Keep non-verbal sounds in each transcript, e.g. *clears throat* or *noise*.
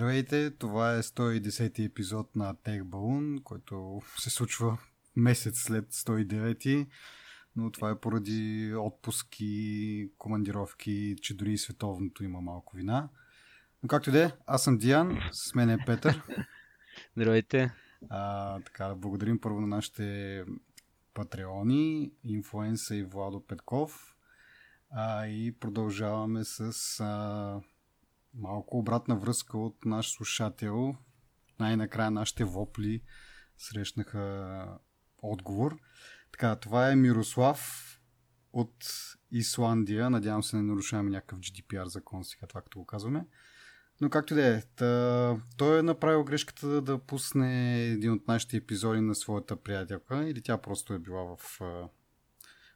Здравейте, това е 110 епизод на Tech Balloon, който се случва месец след 109 но това е поради отпуски, командировки, че дори и световното има малко вина. Но както и да е, аз съм Диан, с мен е Петър. *laughs* Здравейте. А, така, благодарим първо на нашите патреони, инфлуенса и Владо Петков. А, и продължаваме с а, малко обратна връзка от наш слушател. Най-накрая нашите вопли срещнаха отговор. Така, това е Мирослав от Исландия. Надявам се не нарушаваме някакъв GDPR закон сега, това като го казваме. Но както да е, той е направил грешката да, пусне един от нашите епизоди на своята приятелка или тя просто е била в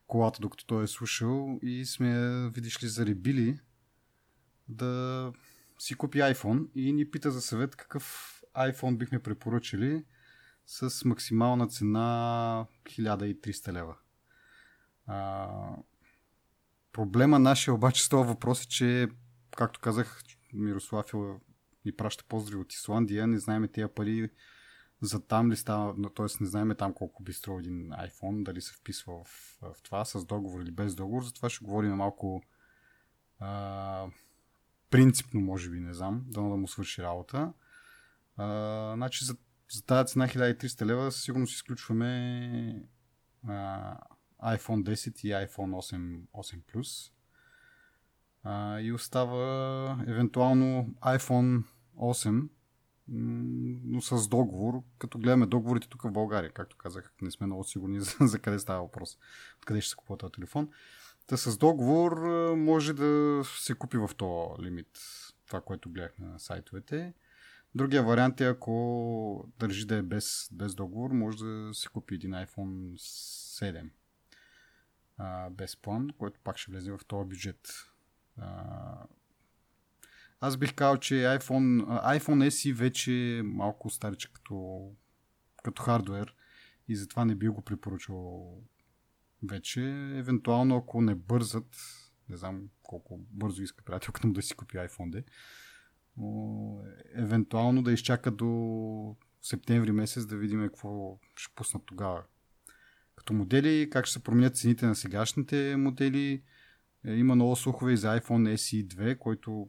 колата, докато той е слушал и сме, видиш ли, заребили да си купи iPhone и ни пита за съвет какъв iPhone бихме препоръчали с максимална цена 1300 лева. А, проблема нашия обаче с този въпрос е, че, както казах, Мирослав ни праща поздрави от Исландия, не знаеме тези пари за там ли става, т.е. не знаем там колко би струва един iPhone, дали се вписва в, в това с договор или без договор, затова ще говорим малко а, принципно, може би, не знам, да, да му свърши работа. А, значи за, за тази цена 1300 лева със сигурност изключваме а, iPhone 10 и iPhone 8, 8 Plus. А, и остава евентуално iPhone 8, но с договор, като гледаме договорите тук в България, както казах, не сме много сигурни *laughs* за, за къде става въпрос, откъде ще се купува този телефон. Та с договор може да се купи в този лимит това, което гледахме на сайтовете. Другия вариант е, ако държи да е без, без договор, може да се купи един iPhone 7 а, без план, който пак ще влезе в този бюджет. А, аз бих казал, че iPhone, iPhone SE вече е малко стариче като, като хардвер и затова не би го препоръчал вече. Евентуално, ако не бързат, не знам колко бързо иска приятелката му да си купи iPhone D, но евентуално да изчака до септември месец да видим какво ще пуснат тогава. Като модели, как ще се променят цените на сегашните модели. Е, има много слухове и за iPhone SE 2, който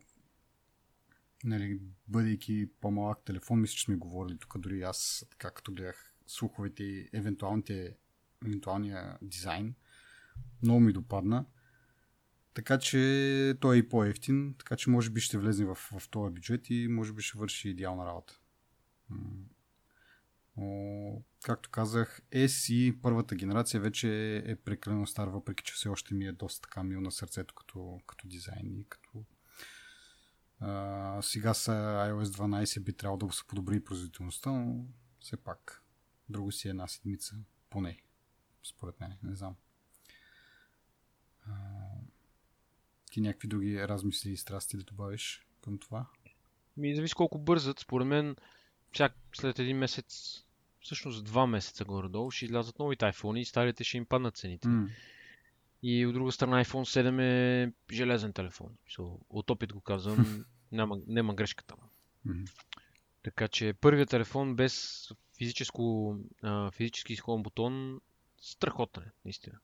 нали, бъдейки по-малък телефон, мисля, че сме говорили тук дори аз, така като гледах слуховете и евентуалните евентуалния дизайн. Много ми допадна. Така че той е и по-ефтин, така че може би ще влезе в, в този бюджет и може би ще върши идеална работа. Но, както казах, SE първата генерация вече е прекалено стар, въпреки че все още ми е доста така мил на сърцето като, като дизайн и като а, сега са iOS 12 би трябвало да се подобри производителността, но все пак друго си е една седмица поне според мен. Не знам. А, ти някакви други размисли и страсти да добавиш към това? Ми, зависи колко бързат. Според мен, всяк, след един месец, всъщност два месеца горе-долу, ще излязат новите iPhone и старите ще им паднат цените. Mm. И от друга страна iPhone 7 е железен телефон. От опит го казвам, *laughs* няма, няма грешка там. Mm-hmm. Така че първият телефон без физическо, физически изходен бутон страхотен е, наистина.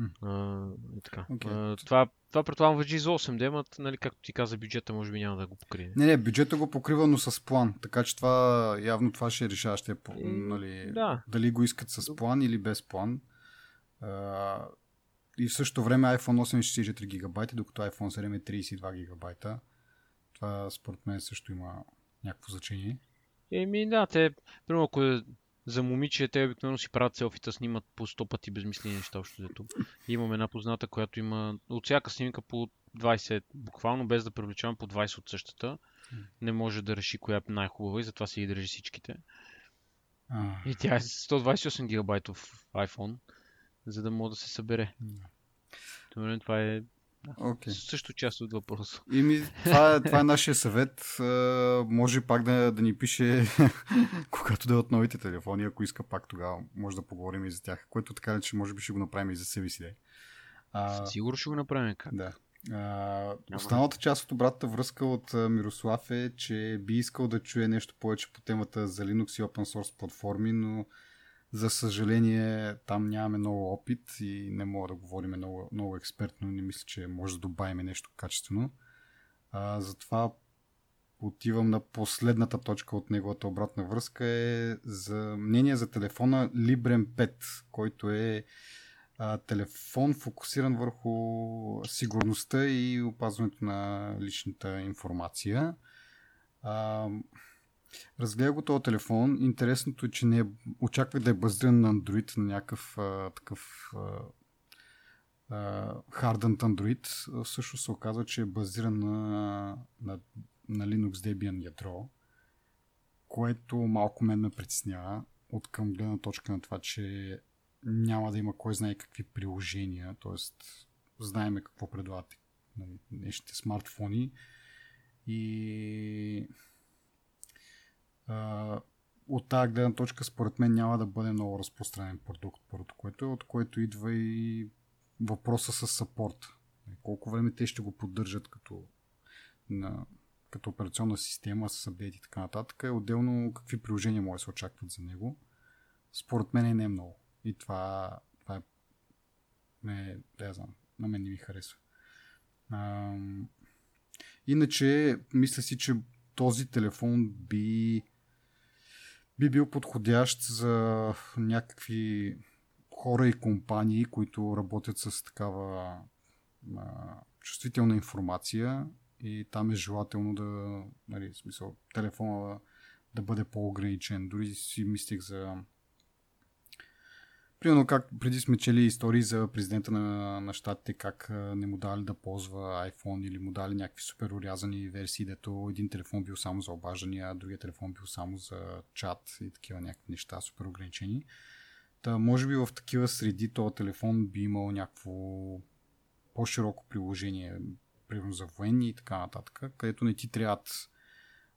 Mm. А, така. Okay. А, това, това предполагам въжи за 8 демат, нали, както ти каза, бюджета може би няма да го покрие. Не, не, бюджета го покрива, но с план. Така че това явно това ще е решаващия. Нали, да. Дали го искат с план или без план. А, и в същото време iPhone 8 е 64 гигабайта, докато iPhone 7 е 32 гигабайта. Това според мен също има някакво значение. Еми да, те, примерно ако е за момиче, те обикновено си правят селфита, снимат по 100 пъти безмислени неща още дето. Имам една позната, която има от всяка снимка по 20, буквално без да привлечавам по 20 от същата. Не може да реши коя е най-хубава и затова си ги държи всичките. И тя е 128 гигабайтов iPhone, за да може да се събере. Това е Okay. Също част от въпроса. ми, това, е, това е нашия съвет. може пак да, да ни пише, *laughs* когато да е от новите телефони, ако иска пак тогава може да поговорим и за тях. Което така че може би ще го направим и за себе си. А... Сигурно ще го направим. Как? Да. А, останалата част от обратната връзка от Мирослав е, че би искал да чуе нещо повече по темата за Linux и Open Source платформи, но за съжаление там нямаме много опит и не мога да говорим много, много експертно. Не мисля, че може да добавим нещо качествено. А, затова отивам на последната точка от неговата обратна връзка е за мнение за телефона Librem 5, който е а, телефон фокусиран върху сигурността и опазването на личната информация. А, разгледа го този телефон. Интересното е, че не е, очаквах да е базиран на Android, на някакъв а, такъв хардънт Android. Също се оказва, че е базиран на, на, на Linux Debian ядро, което малко мен ме притеснява от към гледна точка на това, че няма да има кой знае какви приложения, т.е. знаеме какво предлагат нали, днешните смартфони и от тази гледна точка според мен няма да бъде много разпространен продукт, първото което е, от което идва и въпроса с сапорт. Колко време те ще го поддържат като, на, като операционна система с апдейт и така нататък. Е отделно какви приложения може да се очакват за него. Според мен не е много. И това, това е не, да знам, на мен не ми харесва. А, иначе, мисля си, че този телефон би би бил подходящ за някакви хора и компании, които работят с такава а, чувствителна информация и там е желателно да, нали, смисъл, телефона да, бъде по-ограничен. Дори си мислих за Примерно как преди сме чели истории за президента на, на щатите, как не му дали да ползва iPhone или му дали някакви супер урязани версии, дето един телефон бил само за обаждания, а другия телефон бил само за чат и такива някакви неща, супер ограничени. Та, може би в такива среди този телефон би имал някакво по-широко приложение, примерно за военни и така нататък, където не ти трябват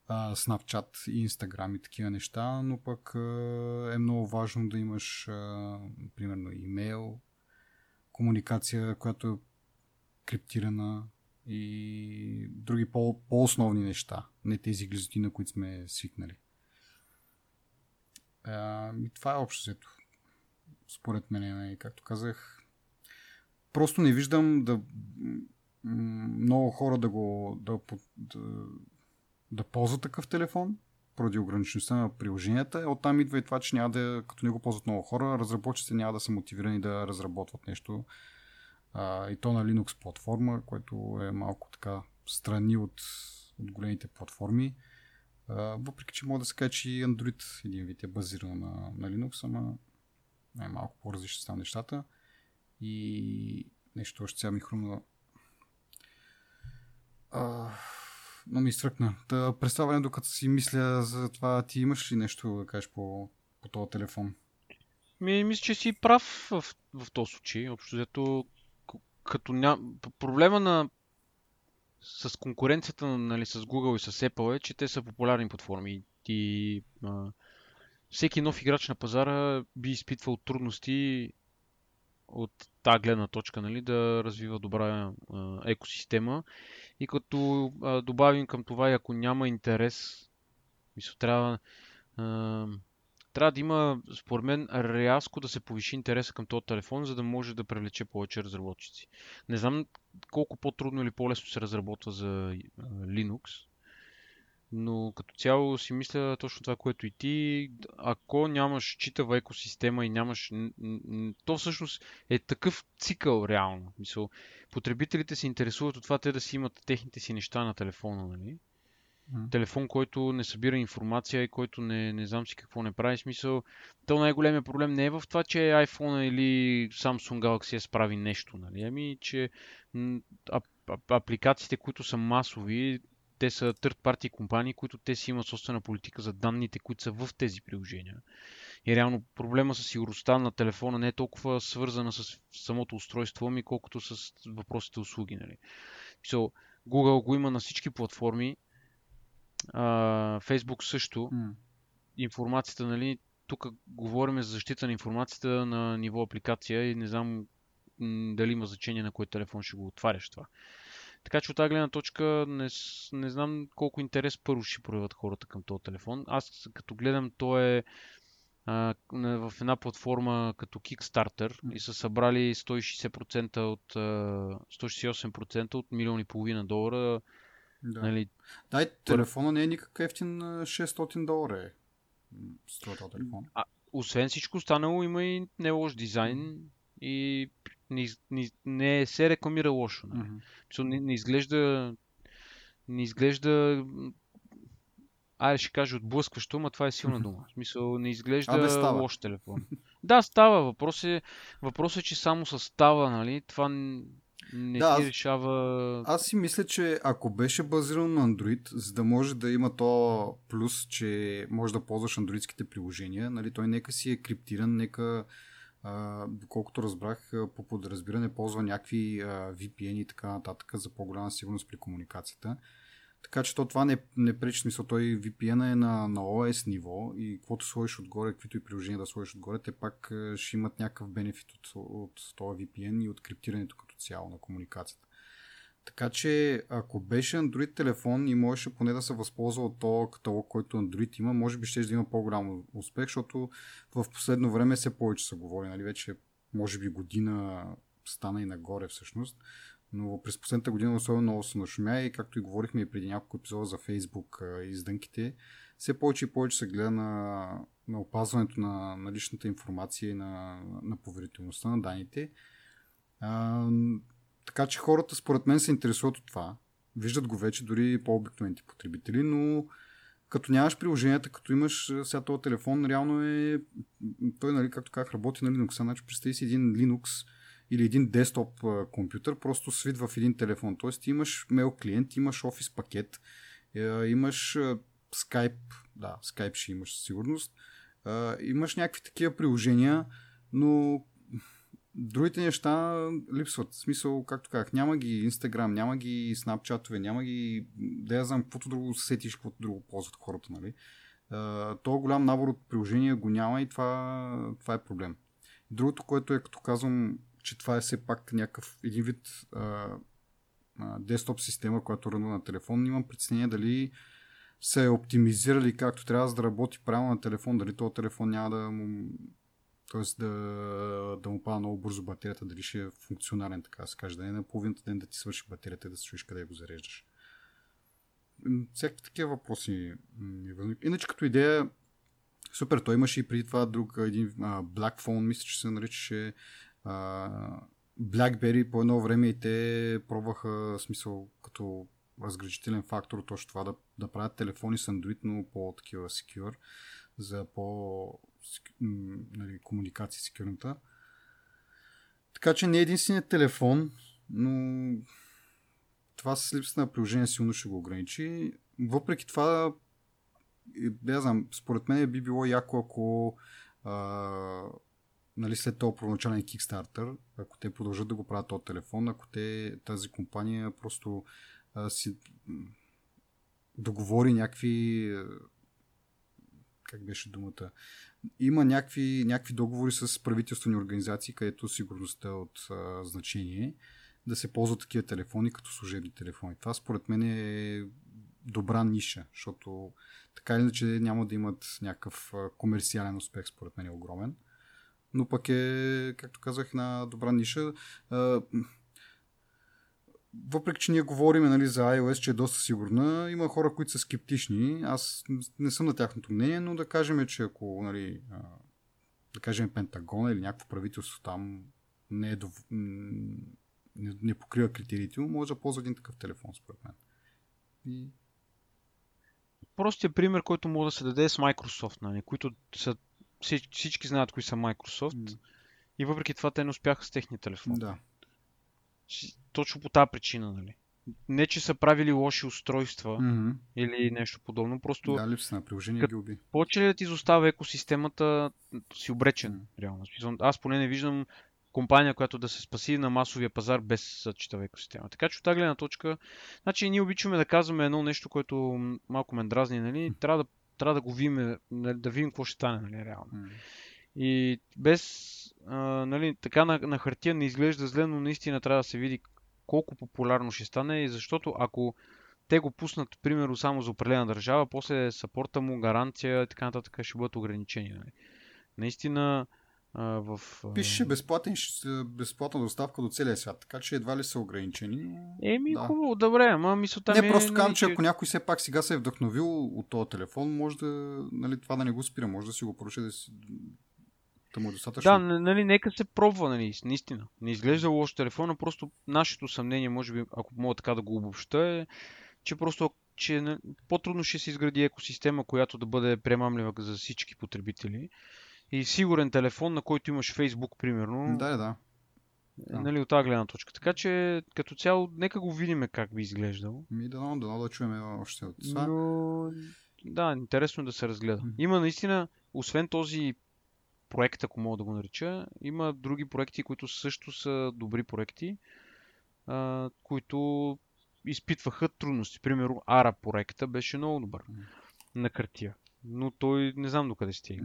а, Snapchat и Instagram и такива неща, но пък е много важно да имаш примерно имейл, комуникация, която е криптирана и други по- по-основни неща, не тези глизоти, на които сме свикнали. И това е общо взето. Според мен, нали, както казах, просто не виждам да много хора да го да, да, да ползва такъв телефон, поради ограничеността на приложенията. Оттам идва и това, че няма да, като не го ползват много хора, разработчиците няма да са мотивирани да разработват нещо. А, и то на Linux платформа, което е малко така страни от, от големите платформи. А, въпреки, че мога да се каже, че и Android един вид е базиран на, на Linux, ама е малко по-различни са нещата. И нещо още сега ми хрумна. А, но ми изтръкна. Та, представяне, докато си мисля за това, ти имаш ли нещо да кажеш по, по този телефон? Ми, мисля, че си прав в, в този случай. Общо взето, като ня... проблема на с конкуренцията нали, с Google и с Apple е, че те са популярни платформи. И а, всеки нов играч на пазара би изпитвал трудности от тази гледна точка, нали, да развива добра а, екосистема. И като а, добавим към това, и ако няма интерес, мисля, трябва, а, трябва да има, според мен, рязко да се повиши интереса към този телефон, за да може да привлече повече разработчици. Не знам колко по-трудно или по-лесно се разработва за Linux, но като цяло си мисля точно това, което и ти. Ако нямаш читава екосистема и нямаш... То всъщност е такъв цикъл реално. Мисъл, потребителите се интересуват от това те да си имат техните си неща на телефона, нали? Mm. Телефон, който не събира информация и който не, не знам си какво не прави. Смисъл, то най-големия проблем не е в това, че iPhone или Samsung Galaxy S прави нещо, нали? Ами, че а, а, апликациите, които са масови, те са third party компании, които те си имат собствена политика за данните, които са в тези приложения. И реално проблема с сигурността на телефона не е толкова свързана с самото устройство, ми колкото с въпросите услуги. Нали. So, Google го има на всички платформи, а, Facebook също. Mm. Информацията, нали, тук говорим за защита на информацията на ниво апликация и не знам дали има значение на кой телефон ще го отваряш това. Така че от тази гледна точка не, не знам колко интерес първо ще проявят хората към този телефон. Аз като гледам, то е а, в една платформа като Kickstarter и са събрали 160% от, а, 168% от милион и половина долара. Да. Нали, да, телефона не е никакъв ефтин 600 долара е. Струва телефон. А, освен всичко останало има и не лош дизайн и не, не, не се рекламира лошо. Нали? Mm-hmm. Не, не изглежда не изглежда айде ще кажа отблъскващо, но това е силна дума. *laughs* В смисъл не изглежда лош телефон. да, става. Въпрос е, въпрос е, че само с става, нали, това не да, ти решава... Аз си мисля, че ако беше базиран на Android, за да може да има то плюс, че може да ползваш андроидските приложения, нали, той нека си е криптиран, нека Доколкото разбрах, по подразбиране ползва някакви VPN и така нататък за по-голяма сигурност при комуникацията. Така че то това не, не пречи смисъл. Той VPN е на, на OS ниво и каквото сложиш отгоре, каквито и приложения да сложиш отгоре, те пак ще имат някакъв бенефит от, от този VPN и от криптирането като цяло на комуникацията. Така че, ако беше Android телефон и можеше поне да се възползва от този каталог, който Android има, може би ще да има по-голям успех, защото в последно време все повече се говори, нали, вече може би година стана и нагоре всъщност, но през последната година особено много се нашумя и както и говорихме и преди няколко епизода за Facebook и издънките, все повече и повече се гледа на, на опазването на, на личната информация и на, на поверителността на данните. А, така че хората според мен се интересуват от това. Виждат го вече дори по-обикновените потребители, но като нямаш приложенията, като имаш сега този телефон, реално е, той, нали, както казах, работи на Linux. Значи представи си един Linux, или един десктоп компютър просто свит в един телефон. Тоест имаш мейл клиент, имаш офис пакет, имаш Skype, да, Skype ще имаш със сигурност, имаш някакви такива приложения, но другите неща липсват. В смисъл, както казах, няма ги Instagram, няма ги Snapchat, няма ги, да я знам, каквото друго сетиш, каквото друго ползват хората, нали? То голям набор от приложения го няма и това, това е проблем. Другото, което е, като казвам, че това е все пак някакъв един вид а, а, десктоп система, която рънва на телефон. Имам притеснение дали се е оптимизирали както трябва за да работи правилно на телефон, дали този телефон няма да му Тоест да, да му пада много бързо батерията, дали ще е функционален, така да се каже, да не е на половината ден да ти свърши батерията и да се чуеш къде го зареждаш. Всякакви такива въпроси ми възникват. Иначе като идея, супер, той имаше и преди това друг един а, Black Phone, мисля, че се наричаше BlackBerry по едно време и те пробваха смисъл като разграничителен фактор точно това да, да правят телефони с Android, но по-такива secure за по нали, комуникация секюрната. Така че не е единственият телефон, но това с липсата на приложение силно ще го ограничи. Въпреки това, да знам, според мен би било яко, ако а, нали, след този първоначален Kickstarter, ако те продължат да го правят този телефон, ако те, тази компания просто а, си договори някакви как беше думата, има някакви, някакви договори с правителствени организации, където сигурността е от а, значение да се ползват такива телефони като служебни телефони. Това според мен е добра ниша, защото така или иначе няма да имат някакъв комерциален успех, според мен е огромен но пък е, както казах, една добра ниша. Въпреки, че ние говорим нали, за iOS, че е доста сигурна, има хора, които са скептични. Аз не съм на тяхното мнение, но да кажем, че ако нали, да кажем Пентагон или някакво правителство там не, е дов... не, не покрива критериите му, може да ползва един такъв телефон, според мен. И... Простия пример, който може да се даде е с Microsoft, нали, които са всички знаят кои са Microsoft. Mm. И въпреки това те не успяха с техния телефон. Да. Точно по тази причина, нали? Не, че са правили лоши устройства mm-hmm. или нещо подобно, просто... Да, липса на приложение ги уби. Поче ли да ти изостава екосистемата, си обречен, реално. Аз поне не виждам компания, която да се спаси на масовия пазар без читава екосистема. Така че от тази гледна точка, значи ние обичаме да казваме едно нещо, което малко ме дразни, нали? Трябва да трябва да го видим, нали, да видим какво ще стане, нали, реално. Mm. И без, а, нали, така на, на хартия не изглежда зле, но наистина трябва да се види колко популярно ще стане и защото ако те го пуснат, примерно, само за определена държава, после сапорта му, гаранция и така нататък ще бъдат ограничени. Нали? Наистина, а, в... Пише безплатен, безплатна доставка до целия свят, така че едва ли са ограничени. Еми, да. хубаво, добре, ама мисълта Не, ми е, просто казвам, нали, че ако някой все пак сега се е вдъхновил от този телефон, може да, нали, това да не го спира, може да си го поръча да си да му е достатъчно. Да, нали, нека се пробва, нали, наистина. Не изглежда лошо телефона, просто нашето съмнение, може би, ако мога така да го обобща, е, че просто че по-трудно ще се изгради екосистема, която да бъде премамлива за всички потребители. И сигурен телефон, на който имаш Facebook, примерно. Да, да. Нали, от тази гледна точка. Така че, като цяло, нека го видим как би изглеждал. Ми да, да, да чуем още от това. Но... Да, интересно да се разгледа. Има наистина, освен този проект, ако мога да го нарича, има други проекти, които също са добри проекти, а, които изпитваха трудности. Примерно, Ара проекта беше много добър на хартия. Но той не знам докъде стига.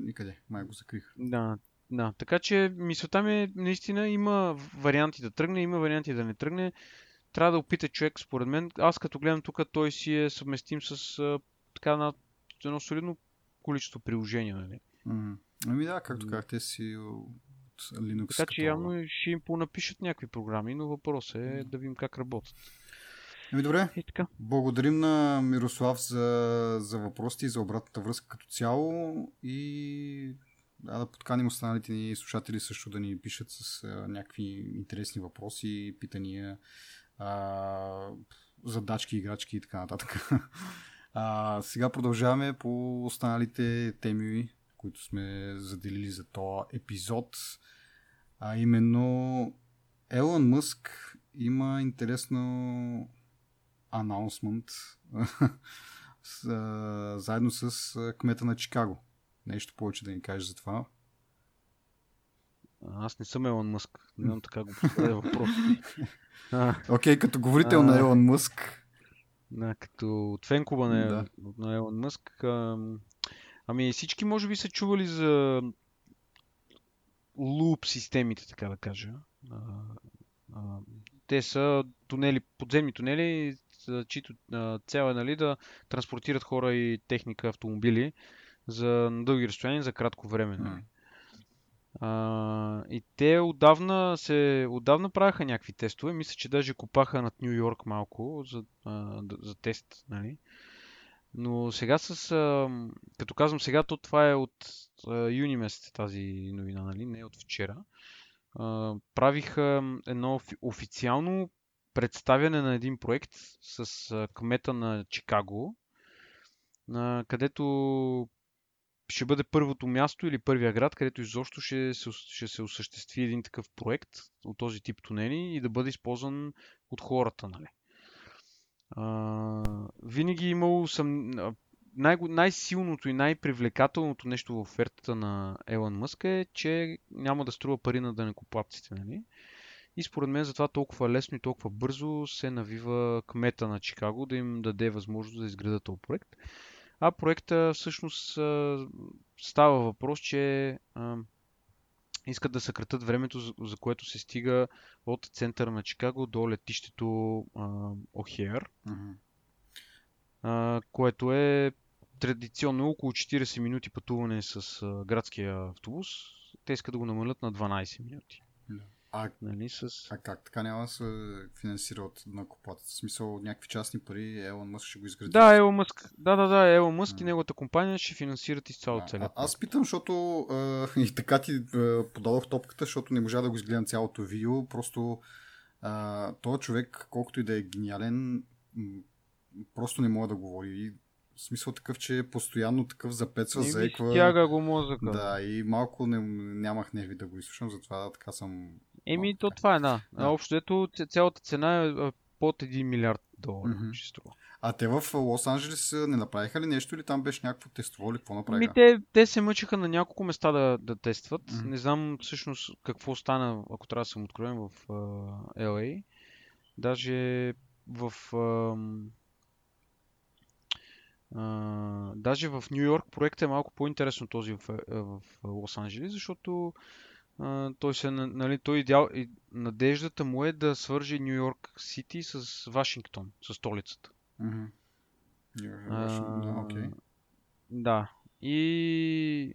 Никъде, май го закрих. Да, да. Така че мисълта ми е, наистина има варианти да тръгне, има варианти да не тръгне. Трябва да опита човек, според мен. Аз като гледам тук, той си е съвместим с а, така на едно солидно количество приложения. Нали? Mm. Ами да, както казахте си от Linux. Така че явно ще им понапишат някакви програми, но въпросът е да видим как работят. Ами добре. И така. Благодарим на Мирослав за, за въпросите и за обратната връзка като цяло и да, да подканим останалите ни слушатели също да ни пишат с а, някакви интересни въпроси, питания, а, задачки, играчки и така нататък. *laughs* А, сега продължаваме по останалите теми, които сме заделили за този епизод. А именно Елон Мъск има интересно анонсмент *laughs* заедно с кмета на Чикаго. Нещо повече да ни кажеш за това. Аз не съм Елон Мъск. Не знам така го поставя въпрос. *laughs* Окей, okay, като говорител а, на Елон Мъск. Да, като от фенкуба на, да. на Елон Мъск. Ами всички може би са чували за луп системите, така да кажа. те са тунели, подземни тунели, чието цел е нали, да транспортират хора и техника, автомобили за дълги разстояния за кратко време. Нали. А, и те отдавна се отдавна правяха някакви тестове. Мисля, че даже купаха над Нью Йорк малко за, а, за тест. Нали? Но сега с... А, като казвам сега, то това е от а, юни месец тази новина, нали? Не от вчера. А, правиха едно официално представяне на един проект с а, кмета на Чикаго, а, където ще бъде първото място или първия град, където изобщо ще се, ще се осъществи един такъв проект от този тип тунели и да бъде използван от хората. Нали. Винаги е имало съм... Най- най-силното и най-привлекателното нещо в офертата на Елон Мъск е, че няма да струва пари на данекоплатците. Нали? И според мен затова толкова лесно и толкова бързо се навива кмета на Чикаго да им даде възможност да изградат този проект. А проекта всъщност става въпрос, че искат да съкратят времето, за което се стига от центъра на Чикаго до летището Охер, което е традиционно около 40 минути пътуване с градския автобус. Те искат да го намалят на 12 минути. Yeah. А, нали, с... а как така няма да се финансира от накоплатеца? В смисъл някакви частни пари, Елон Мъск ще го изгради? Да, Елон Мъск. Да, да, да, Елон Мъск а. и неговата компания ще финансират изцяло целият. Аз питам, защото а, *laughs* и така ти а, подадох топката, защото не можа да го изгледам цялото видео. Просто а, този човек, колкото и да е гениален, просто не мога да говори. В смисъл такъв, че е постоянно такъв запецва, заеква. Стяга го мозъка. Да, и малко не, нямах нерви да го изслушам, затова така съм Еми, то това е, да. да. Общо ето цялата цена е под 1 милиард долара. Mm-hmm. А те в Лос Анджелес не направиха ли нещо или там беше някакво тестово или какво направиха? Ами те, те се мъчиха на няколко места да, да тестват. Mm-hmm. Не знам всъщност какво стана, ако трябва да съм откровен в uh, LA. Даже в... Uh, uh, даже в Нью Йорк проектът е малко по-интересно този в, в Лос Анджелес, защото а, той се, нали, той идеал, и, надеждата му е да свърже Нью Йорк Сити с Вашингтон, с столицата. Mm-hmm. А, okay. Да. И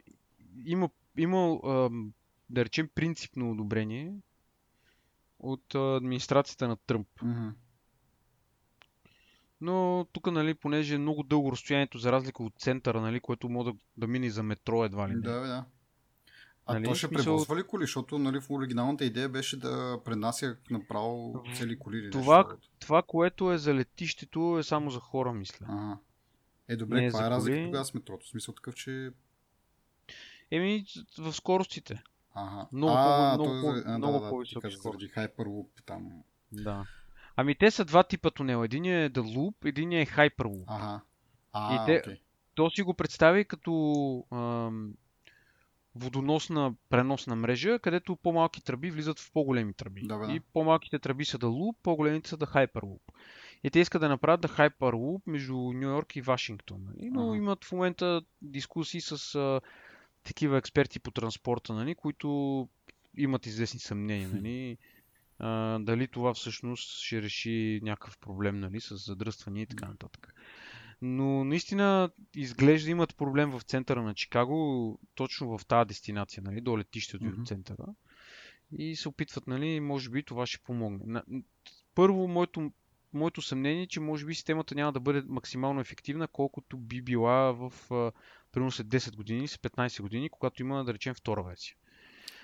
има, има да речем, принципно одобрение от администрацията на Тръмп. Mm-hmm. Но тук, нали, понеже е много дълго разстоянието, за разлика от центъра, нали, което може да, да мине за метро едва ли не. Да, да. А нали? то ще смисъл... превозва ли коли? Защото нали, в оригиналната идея беше да пренася направо цели коли. Това, нещо. това, което е за летището, е само за хора, мисля. Ага. Е, добре, Не каква е разлика тогава с метрото? В смисъл такъв, че... Еми, в скоростите. Ага. Много, а, много, много, а, много да, по-високи да, заради Hyperloop там. Да. Ами те са два типа тунела. Един е The Loop, един е Hyperloop. Ага. А, и те, okay. то си го представи като ам, водоносна преносна мрежа, където по-малки тръби влизат в по-големи тръби. Да. И по-малките тръби са да Loop, по-големите са да Hyperloop. И те искат да направят да Hyperloop между Нью Йорк и Вашингтон. Нали? Но ага. имат в момента дискусии с а, такива експерти по транспорта, нали? които имат известни съмнения. Нали? А, дали това всъщност ще реши някакъв проблем нали? с задръстване и така нататък. Но наистина изглежда имат проблем в центъра на Чикаго, точно в тази дестинация, нали, до летището mm-hmm. от центъра. И се опитват, нали, може би това ще помогне. Първо, моето, моето съмнение е, че може би системата няма да бъде максимално ефективна, колкото би била в примерно след 10 години, след 15 години, когато има, да речем, втора версия.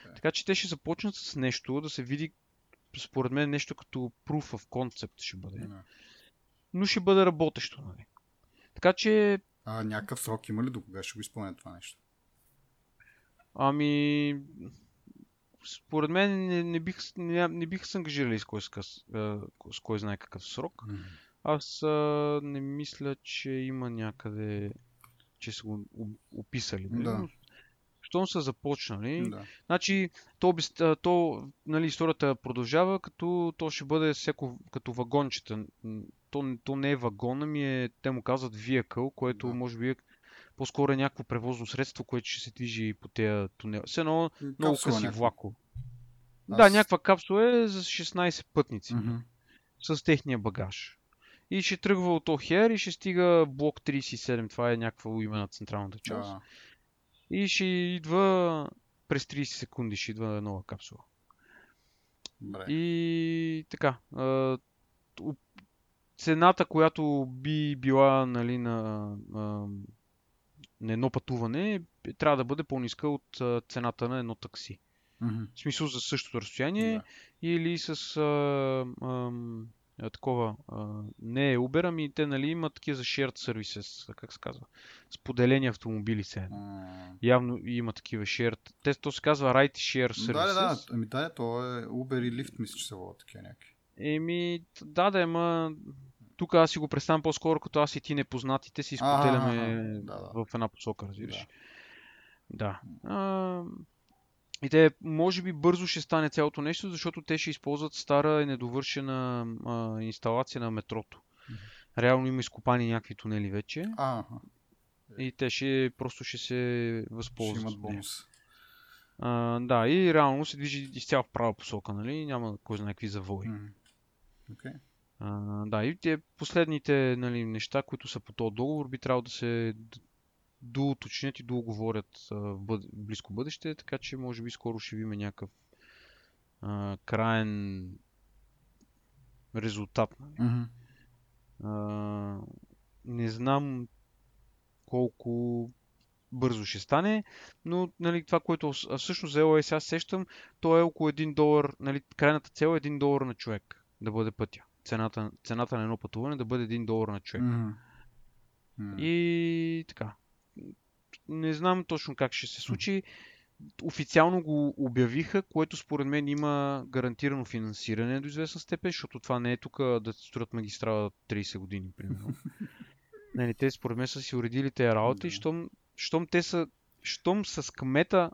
Okay. Така че те ще започнат с нещо, да се види, според мен, нещо като proof of concept ще бъде. Yeah. Но ще бъде работещо, нали? Така че... А някакъв срок има ли до кога ще го изпълнят това нещо? Ами... Според мен не, не, бих, не, не бих се ангажирали с кой, с, с кой знае какъв срок. Mm-hmm. Аз а, не мисля, че има някъде, че са го описали. Да. Но, щом са започнали. Да. Значи, то, то нали, историята продължава, като то ще бъде всеко като вагончета. То, то не е вагон, ами е, те му казват vehicle, което да. може би е по-скоро е някакво превозно средство, което ще се движи по тези тунел. Все едно много къси влако. Аз... Да, някаква капсула е за 16 пътници. Mm-hmm. С техния багаж. И ще тръгва от Охер и ще стига блок 37. Това е някаква име на централната част. Да. И ще идва през 30 секунди ще идва нова капсула. Бре. И така. Цената, която би била нали, на, на едно пътуване, трябва да бъде по-ниска от цената на едно такси. Mm-hmm. В смисъл за същото разстояние yeah. или с а, а, такова, а, не е Uber, ами те нали имат такива за shared services, как се казва, споделени автомобили се. Mm. Явно има такива shared, те, то се казва Ride Share Services. Да, да, да, ами да, то е Uber и Lyft, мисля, че са водят такива някакви. Еми, да, да, ама тук аз си го представям по-скоро като аз и ти непознатите си споделяме да, да. в една посока, разбираш. Да. да. А, и те, може би, бързо ще стане цялото нещо, защото те ще използват стара и недовършена а, инсталация на метрото. Реално има изкопани някакви тунели вече. А, и те ще просто ще се възползват. Ще имат бонус. А, да, и реално се движи изцяло в права посока, нали? Няма кой знае какви завои. Mm. Okay. А, да, и те последните нали, неща, които са по този договор, би трябвало да се доуточнят и договорят в бъд... близко бъдеще, така че може би скоро ще видим някакъв а, краен резултат. Нали? Mm-hmm. А, не знам колко бързо ще стане, но нали, това, което всъщност за LOS аз сещам, то е около 1 долар, нали, крайната цел е 1 долар на човек да бъде пътя. Цената, цената на едно пътуване да бъде 1 долар на човек. Mm-hmm. И така не знам точно как ще се случи. Официално го обявиха, което според мен има гарантирано финансиране до известна степен, защото това не е тук да строят магистрала 30 години, примерно. *laughs* нали, те според мен са си уредили тези работи, да. щом, щом те са, щом с кмета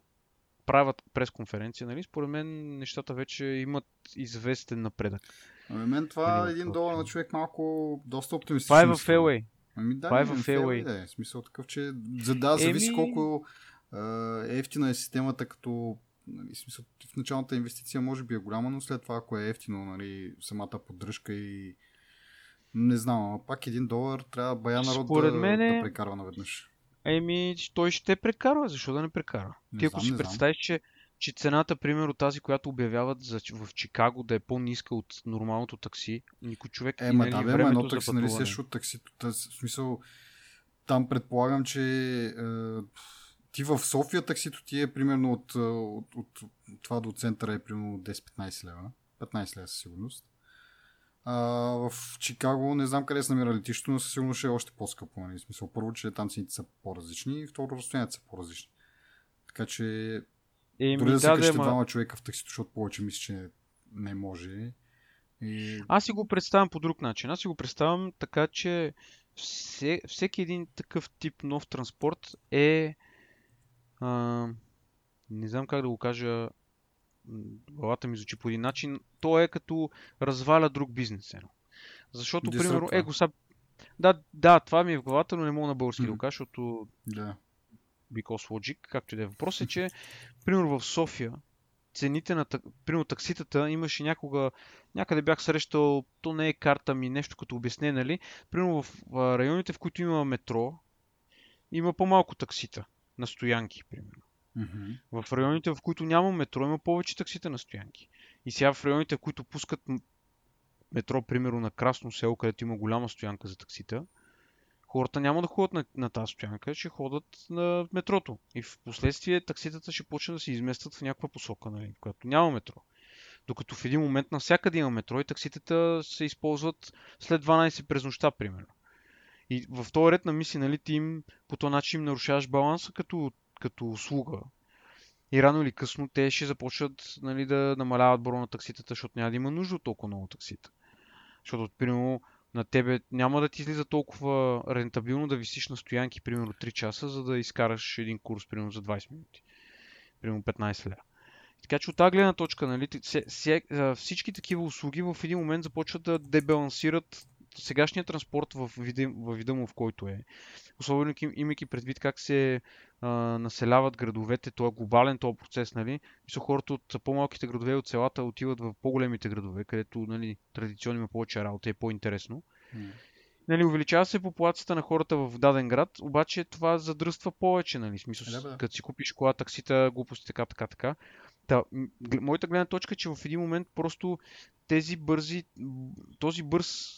правят пресконференция, нали, според мен нещата вече имат известен напредък. Ами мен това нали, един долар на човек малко доста оптимистично. Това е в LA. Ами да, това е в Fairway. Да, е. Смисъл такъв, че за да зависи Еми... колко е, ефтина е системата като нали, смисъл, в началната инвестиция може би е голяма, но след това, ако е ефтино, нали, самата поддръжка и не знам, а пак един долар трябва бая народ Според да, мене... да прекарва наведнъж. Еми, той ще прекарва, защо да не прекара? Не Ти ако знам, си представиш, че, че цената, примерно тази, която обявяват за, в Чикаго да е по-ниска от нормалното такси, никой човек е, ма, да, бе, едно такси, нали сеш от таксито, в смисъл, там предполагам, че е, ти в София таксито ти е примерно от, от, от, от това до центъра е примерно 10-15 лева. 15 лева със сигурност. А, в Чикаго не знам къде се намира летището, но със сигурност ще е още по-скъпо. Нали? Смисъл, първо, че там цените са по-различни и второ, разстоянията са по-различни. Така че Еми, дори да, да се качите ма... двама човека в таксито, защото повече мисля, че не може. И... Аз си го представям по друг начин. Аз си го представям така, че все, всеки един такъв тип нов транспорт е а, не знам как да го кажа, главата ми звучи по един начин, то е като разваля друг бизнес. Ено. Защото, примерно, его са... Да, да, това ми е в главата, но не мога на български mm. да го кажа, защото... Да. Because logic, както и да е. Въпрос е, че, примерно в София, цените на примерно, такситата имаше някога, някъде бях срещал, то не е карта ми, нещо като обясне, нали? Примерно в районите, в които има метро, има по-малко таксита на стоянки, примерно. Mm-hmm. В районите, в които няма метро, има повече таксита на стоянки. И сега в районите, в които пускат метро, примерно на Красно село, където има голяма стоянка за таксита, хората няма да ходят на, на тази стоянка, ще ходят на метрото. И в последствие такситата ще почне да се изместят в някаква посока, нали, която няма метро. Докато в един момент навсякъде има метро и такситата се използват след 12 през нощта, примерно. И в този ред на мисли, нали, ти им по този начин им нарушаваш баланса като, като услуга. И рано или късно те ще започнат нали, да намаляват броя на такситата, защото няма да има нужда от толкова много таксита. Защото, примерно, на тебе няма да ти излиза толкова рентабилно да висиш на стоянки, примерно 3 часа, за да изкараш един курс, примерно за 20 минути. Примерно 15 лева. Така че от тази гледна точка, нали, всички такива услуги в един момент започват да дебалансират сегашния транспорт в вида, в вида му, в който е, особено имайки предвид как се а, населяват градовете, това е глобален този процес, нали? Мисля, хората от по-малките градове от селата отиват в по-големите градове, където нали, традиционно има повече работа е по-интересно. Mm. Нали, увеличава се популацията на хората в даден град, обаче това задръства повече, нали? Смисъл, да, да. като си купиш кола, таксита, глупости, така, така, така. Та, моята гледна точка е, че в един момент просто тези бързи, този бърз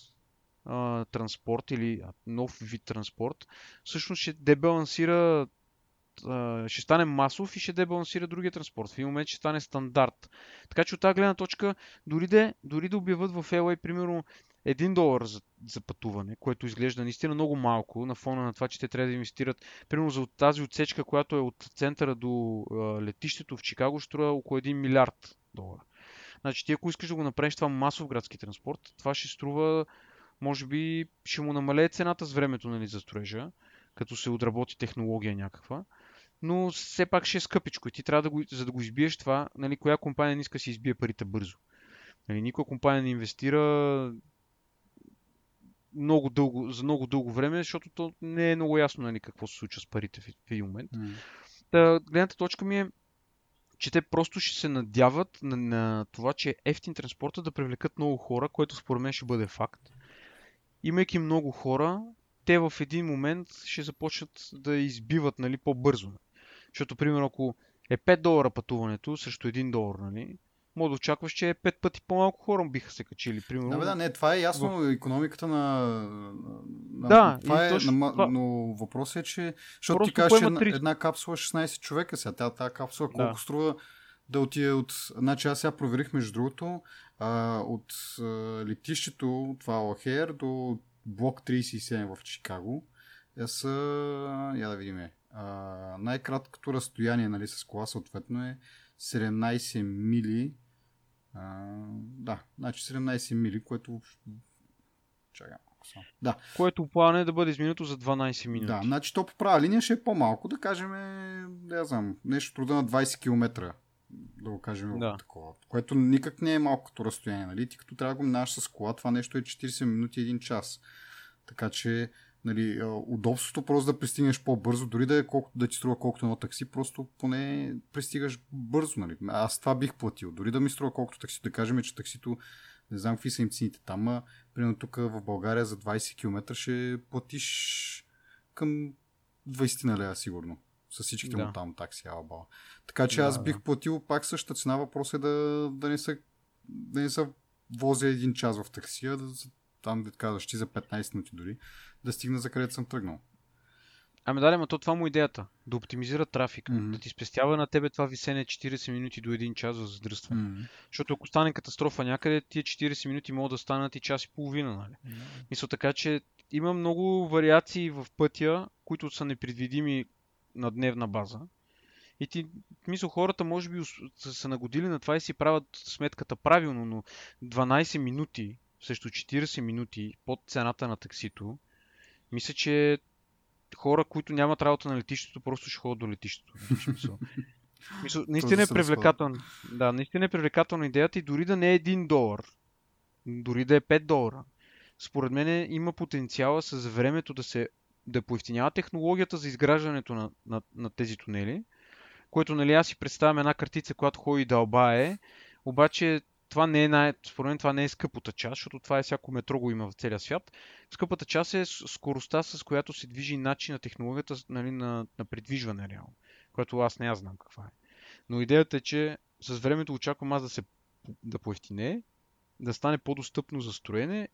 транспорт или нов вид транспорт, всъщност ще дебалансира ще стане масов и ще дебалансира другия транспорт. В един момент ще стане стандарт. Така че от тази гледна точка, дори да, дори да обяват в LA, примерно, 1 долар за, за пътуване, което изглежда наистина много малко на фона на това, че те трябва да инвестират. Примерно за тази отсечка, която е от центъра до а, летището в Чикаго, ще струва около 1 милиард долара. Значи ти ако искаш да го направиш това масов градски транспорт, това ще струва може би ще му намалее цената с времето нали, за строежа, като се отработи технология някаква. Но все пак ще е скъпичко и ти трябва да го, за да го избиеш това, нали, коя компания не иска да си избие парите бързо. Нали, никоя компания не инвестира много дълго, за много дълго време, защото то не е много ясно нали, какво се случва с парите в, в един момент. Mm. Та, гледната точка ми е, че те просто ще се надяват на, на това, че е ефтин транспорта да привлекат много хора, което според мен ще бъде факт имайки много хора, те в един момент ще започнат да избиват нали, по-бързо. Защото, примерно, ако е 5 долара пътуването срещу 1 долар, нали, може да очакваш, че е 5 пъти по-малко хора биха се качили. Примерно, да, бе, да, не, това е ясно, в... економиката на... на да, това е, точно, на, това... но въпросът е, че... Защото ти кажеш, една, една капсула 16 човека сега, тази, тази капсула колко да. струва да отиде от... Значи аз сега проверих между другото а, от а, летището, това Охер, до блок 37 в Чикаго е са, я да видим, а, най-краткото разстояние нали, с кола съответно е 17 мили. А, да, значи 17 мили, което Чакай малко само. Да. Което план е да бъде изминато за 12 минути. Да, значи то по права линия ще е по-малко, да кажем, да знам, нещо труда на 20 км да го кажем да. такова. Което никак не е малко като разстояние, нали? Ти като трябва да го минаваш с кола, това нещо е 40 минути, 1 час. Така че нали, удобството просто да пристигнеш по-бързо, дори да е колкото да ти струва колкото едно такси, просто поне пристигаш бързо. Нали. Аз това бих платил. Дори да ми струва колкото такси, да кажем, че таксито не знам какви са им цените там, а примерно тук в България за 20 км ще платиш към 20 на лева сигурно. С всичките да. му там такси, алба. Така че да, аз бих да. платил пак същата цена. Въпрос е да, да не се да не се возя един час в таксия, да, там да казваш ти за 15 минути дори, да стигна за където съм тръгнал. Ами да, но то това му е идеята. Да оптимизира трафика. Mm-hmm. Да ти спестява на тебе това висене 40 минути до 1 час за задръстване. Mm-hmm. Защото ако стане катастрофа някъде, тия 40 минути могат да станат и час и половина. Нали? Mm-hmm. Мисля така, че има много вариации в пътя, които са непредвидими на дневна база. И ти, мисля, хората може би са се нагодили на това и си правят сметката правилно, но 12 минути срещу 40 минути под цената на таксито, мисля, че хора, които нямат работа на летището, просто ще ходят до летището. *laughs* Мисля, наистина е привлекателно. Да, наистина е привлекателна идеята и дори да не е 1 долар, дори да е 5 долара, според мен има потенциала с времето да се да поевтинява технологията за изграждането на, на, на тези тунели, което нали аз си представям една картица, която ходи дълбае, обаче това не е най... според мен това не е скъпата част, защото това е всяко метро го има в целия свят. Скъпата част е скоростта, с която се движи начин на технологията нали, на, на придвижване реално, което аз не я знам каква е. Но идеята е, че с времето очаквам аз да се да поевтине, да стане по-достъпно за строене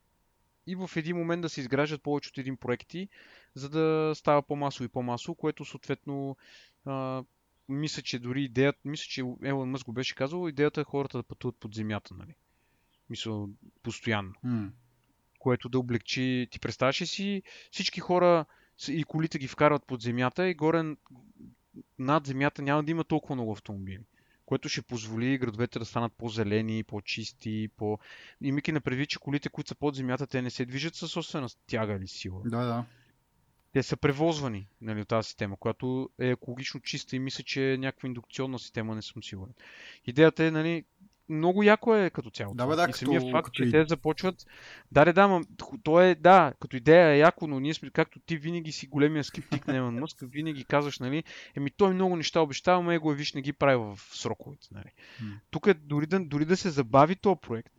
и в един момент да се изграждат повече от един проекти, за да става по-масово и по-масово, което съответно а, мисля, че дори идеята, мисля, че Елон Мъск го беше казал, идеята е хората да пътуват под земята, нали? Мисля, постоянно. Mm. Което да облегчи. Ти представяш си всички хора и колите ги вкарват под земята и горе над земята няма да има толкова много автомобили което ще позволи градовете да станат по-зелени, по-чисти, по... Имайки на предвид, че колите, които са под земята, те не се движат със собствена тяга или сила. Да, да. Те са превозвани нали, от тази система, която е екологично чиста и мисля, че е някаква индукционна система, не съм сигурен. Идеята е, нали, много яко е като цяло. Да, бе, да, и самия като, факт, като че и... те започват. Да, да, да, то е, да, като идея е яко, но ние сме, както ти винаги си големия скептик на Елон Мъск, винаги казваш, нали, еми той много неща обещава, но его е виж не ги прави в сроковете. Нали. Hmm. Тук е дори да, дори да се забави този проект,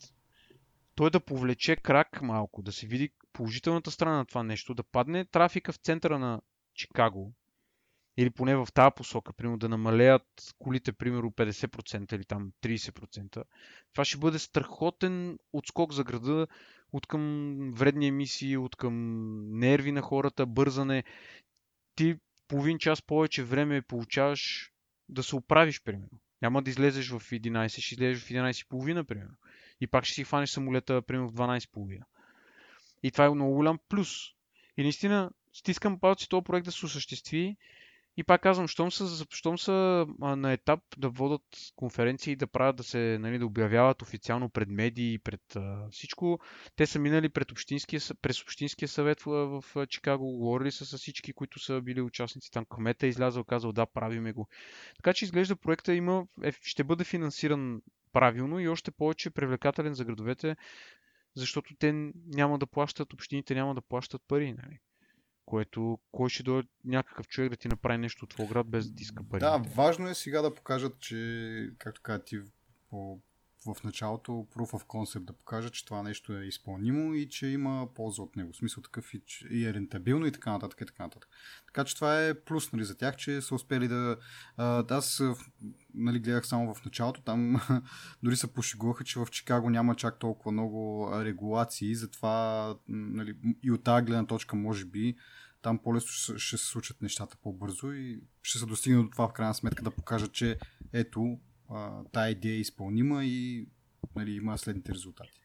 той да повлече крак малко, да се види положителната страна на това нещо, да падне трафика в центъра на Чикаго, или поне в тази посока, примерно да намалеят колите, примерно 50% или там 30%, това ще бъде страхотен отскок за града от към вредни емисии, от към нерви на хората, бързане. Ти половин час повече време получаваш да се оправиш, примерно. Няма да излезеш в 11, ще излезеш в 11.30, примерно. И пак ще си хванеш самолета, примерно в 12.30. И това е много голям плюс. И наистина стискам палци този проект да се осъществи. И пак казвам, щом са, щом са на етап да водат конференции, да правят да се, нали, да обявяват официално пред медии, пред а, всичко. Те са минали пред общинския, през Общинския съвет в, в Чикаго, говорили са с всички, които са били участници. Там кмета е излязъл, казал да, правиме го. Така че изглежда проекта има, е, ще бъде финансиран правилно и още повече привлекателен за градовете, защото те няма да плащат, общините няма да плащат пари. Нали? Което, кой ще дойде някакъв човек да ти направи нещо от твой град без да ти иска пари. Да, важно е сега да покажат, че, както каза ти по в началото proof of concept да покажа, че това нещо е изпълнимо и че има полза от него. В смисъл такъв и, и е рентабилно и така нататък и така нататък. Така че това е плюс нали, за тях, че са успели да... А, аз нали, гледах само в началото, там *laughs* дори се пошегуваха, че в Чикаго няма чак толкова много регулации, затова нали, и от тази гледна точка може би там по-лесно ще се случат нещата по-бързо и ще се достигне до това в крайна сметка да покажат, че ето тая идея е изпълнима и нали, има следните резултати.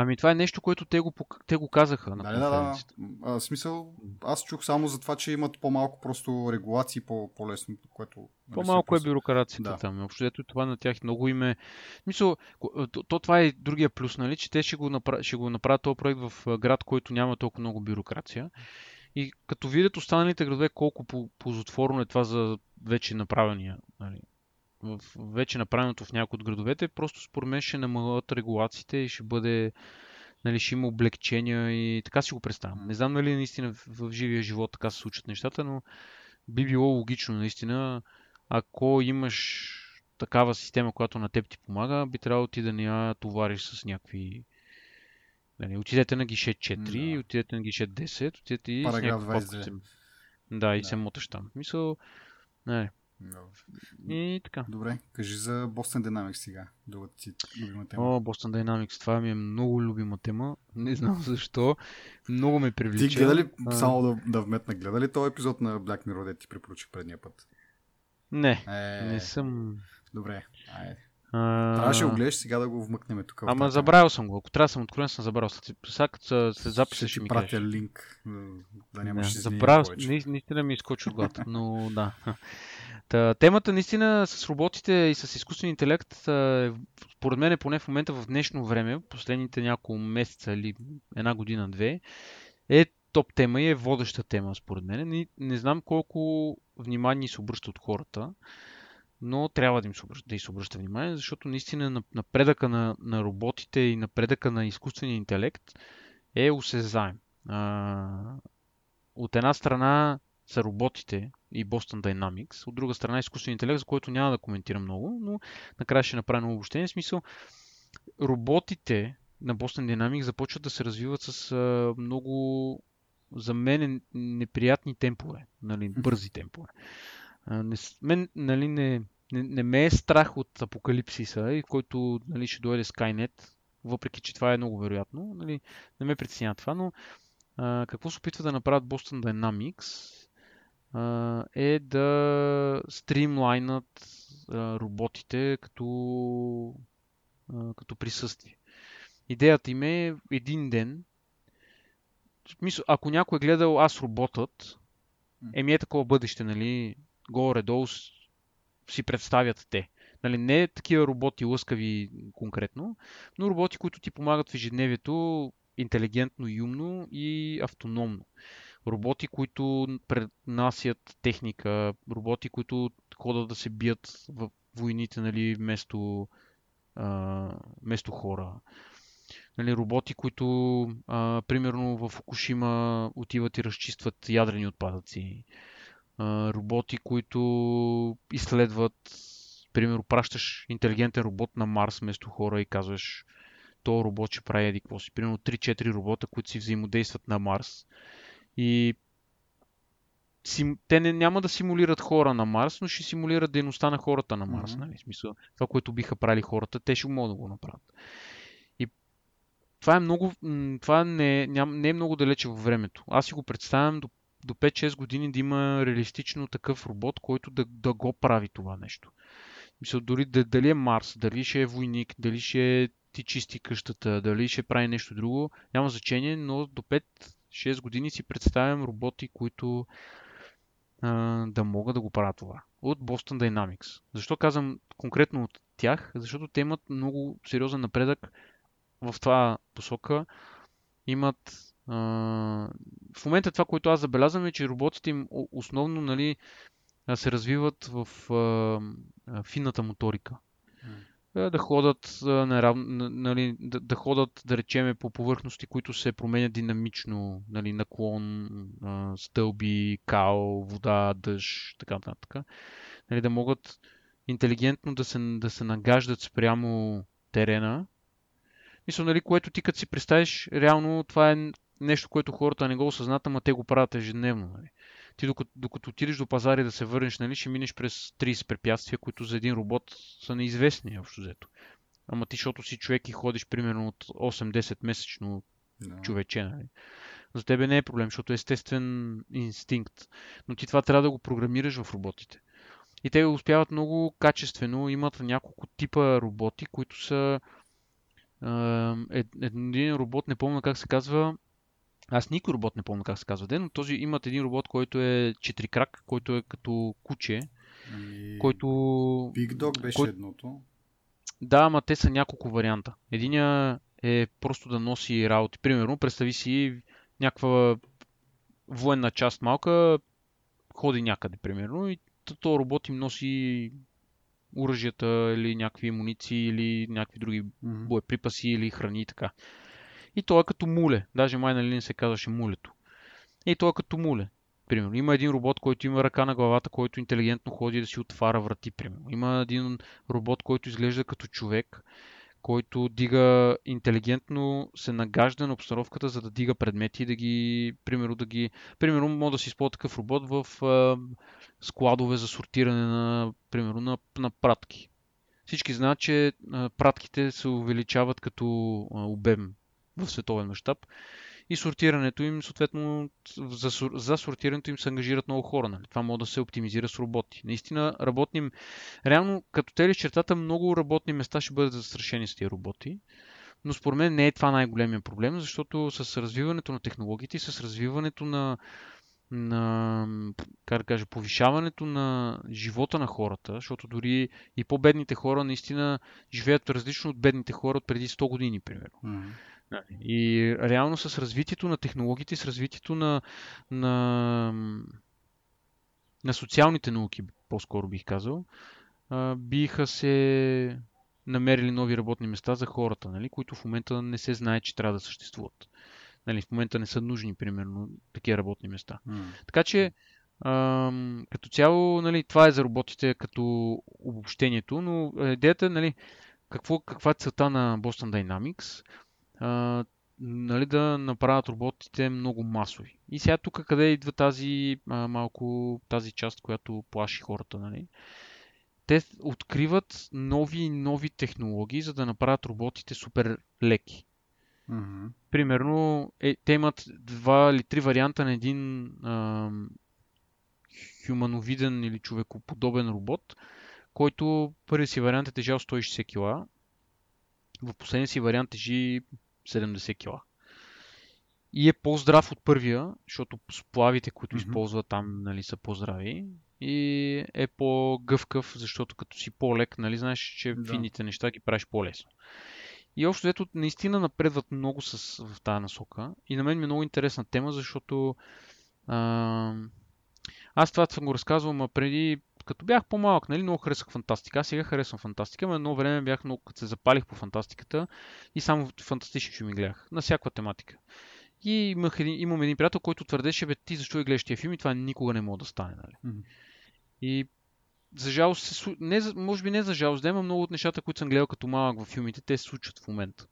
Ами това е нещо, което те го, те го казаха на да, да, да. А, смисъл, аз чух само за това, че имат по-малко просто регулации, по- по-лесно, което... Нали, по-малко е бюрокрацията да. там. Общо ето това на тях много име... Мисъл, то, то, това е другия плюс, нали, че те ще го, направ... ще го направят този проект в град, който няма толкова много бюрокрация. И като видят останалите градове колко ползотворно е това за вече направения нали, в вече направеното в някои от градовете, просто според мен ще намалят регулациите и ще бъде нали, ще има облегчения и така си го представям. Не знам нали наистина в, в живия живот така се случат нещата, но би било логично наистина, ако имаш такава система, която на теб ти помага, би трябвало ти да не я товариш с някакви Нали, отидете на гише 4, да. отидете на гише 10, отидете и Параграф 20. Се... Да, и да. се моташ там. Мисъл, не. И така. Добре, кажи за Boston Dynamics сега. Другата си любима тема. О, Boston Dynamics, това ми е много любима тема. Не знам *laughs* защо. Много ме привлича. Ти гледа ли, а... само да, да вметна, гледа ли този епизод на Black Mirror, да ти препоръчах предния път? Не, е... не съм... Добре, айде. А... Трябваше да го гледаш сега да го вмъкнем тук. Ама забравил съм го. Ако трябва да съм откровен, съм забравил. Сега като след записа ще, ми пратя кажеш. линк, да нямаш да, забравил, наистина ми изкочи от главата, но да. Та, темата наистина с роботите и с изкуствен интелект, според мен е поне в момента в днешно време, последните няколко месеца или една година-две, е топ тема и е водеща тема според мен. Не, не знам колко внимание се обръща от хората но трябва да им се обръща, да им се обръща внимание, защото наистина напредъка на, на роботите и напредъка на изкуствения интелект е осезаем. А, от една страна са роботите и Boston Dynamics, от друга страна изкуственият интелект, за който няма да коментирам много, но накрая ще направя много обобщение. В смисъл, роботите на Boston Dynamics започват да се развиват с а, много за мен неприятни темпове, нали, бързи темпове. Не, мен нали, не, не, не ме е страх от апокалипсиса, и който нали, ще дойде Skynet, въпреки че това е много вероятно. Нали, не ме притеснява това, но а, какво се опитва да направят Boston Dynamics а, е да стримлайнат а, роботите като, а, като присъствие. Идеята им е един ден, ако някой е гледал Аз роботът, еми е такова бъдеще, нали, горе-долу си представят те. Нали, не такива роботи лъскави конкретно, но роботи, които ти помагат в ежедневието интелигентно и умно и автономно. Роботи, които пренасят техника, роботи, които ходят да се бият в войните нали, вместо, а, вместо хора. Нали, роботи, които а, примерно в Фукушима отиват и разчистват ядрени отпадъци роботи, които изследват, примерно, пращаш интелигентен робот на Марс вместо хора и казваш, то робот ще прави еди какво си. Примерно 3-4 робота, които си взаимодействат на Марс. И сим... те не, няма да симулират хора на Марс, но ще симулират дейността на хората на Марс. Mm-hmm. Нали? Смисъл, това, което биха правили хората, те ще могат да го направят. И това е много. Това не, ням, не е много далече във времето. Аз си го представям до до 5-6 години да има реалистично такъв робот, който да, да го прави това нещо. Мисля, дори дали е Марс, дали ще е войник, дали ще ти чисти къщата, дали ще прави нещо друго, няма значение, но до 5-6 години си представям роботи, които а, да могат да го правят това. От Boston Dynamics. Защо казвам конкретно от тях? Защото те имат много сериозен напредък в това посока. Имат в момента това, което аз забелязвам е, че роботите им основно нали, се развиват в а, финната моторика. Mm. Да ходят, нали, да, да ходят, да речеме, по повърхности, които се променят динамично, нали, наклон, стълби, као, вода, дъжд, така нататък. Нали, да могат интелигентно да се, да се нагаждат спрямо терена. Мисля, нали, което ти като си представиш, реално това е нещо, което хората не го осъзнат, ама те го правят ежедневно. Нали. Ти докато, докато отидеш до пазари да се върнеш, нали, ще минеш през 30 препятствия, които за един робот са неизвестни, общо взето. Ама ти, защото си човек и ходиш примерно от 8-10 месечно no. човече. Нали. За тебе не е проблем, защото е естествен инстинкт. Но ти това трябва да го програмираш в роботите. И те успяват много качествено. Имат няколко типа роботи, които са. Е, един робот, не помня как се казва, аз никой робот не помня как се казва ден, но този имат един робот, който е четирикрак, който е като куче, ами... който... Big Dog беше кой... едното. Да, ама те са няколко варианта. Единия е просто да носи работи. Примерно, представи си някаква военна част малка, ходи някъде, примерно, и този робот им носи оръжията или някакви муниции или някакви други боеприпаси или храни и така. И то е като муле. Даже май нали не се казваше мулето. И то е като муле. Примерно. Има един робот, който има ръка на главата, който интелигентно ходи да си отваря врати. Примерно. Има един робот, който изглежда като човек, който дига интелигентно, се нагажда на обстановката, за да дига предмети и да ги, примерно, да ги, примерно, може да си използва такъв робот в а, складове за сортиране на, примерно, на, на пратки. Всички знаят, че а, пратките се увеличават като а, обем в световен мащаб и сортирането им, съответно, за, за сортирането им се ангажират много хора. Нали? Това може да се оптимизира с роботи. Наистина, работним, реално, като те чертата, много работни места ще бъдат застрашени с тези роботи. Но според мен не е това най-големия проблем, защото с развиването на технологиите и с развиването на, на как да кажа, повишаването на живота на хората, защото дори и по-бедните хора наистина живеят различно от бедните хора от преди 100 години, примерно. Mm-hmm. И реално с развитието на технологиите, с развитието на, на, на социалните науки, по-скоро бих казал, биха се намерили нови работни места за хората, нали, които в момента не се знае, че трябва да съществуват. Нали, в момента не са нужни, примерно, такива работни места. Mm. Така че, ам, като цяло, нали, това е за роботите като обобщението, но идеята, нали, какво, каква е целта на Boston Dynamics? А, нали, да направят роботите много масови. И сега тук къде идва тази а, малко тази част, която плаши хората, нали? Те откриват нови и нови технологии, за да направят роботите супер леки. Mm-hmm. Примерно, е, те имат два или три варианта на един а, хумановиден или човекоподобен робот, който първият си вариант е тежал 160 кг, в последния си вариант тежи 70 кг. И е по-здрав от първия, защото сплавите, които mm-hmm. използва там, нали, са по-здрави. И е по-гъвкав, защото като си по-лек, нали, знаеш, че да. фините неща ги правиш по-лесно. И общо ето наистина напредват много с, в тази насока. И на мен ми е много интересна тема, защото а, аз това съм го разказвал, а преди като бях по-малък, нали, много харесах фантастика. Аз сега харесвам фантастика, но едно време бях много, като се запалих по фантастиката и само фантастични филми гледах. На всяка тематика. И имах един, имам един приятел, който твърдеше, бе, ти защо гледаш тия филми, това никога не може да стане. Нали? Mm-hmm. И за жалост, се, не, може би не за жалост, да има много от нещата, които съм гледал като малък в филмите, те се случват в момента.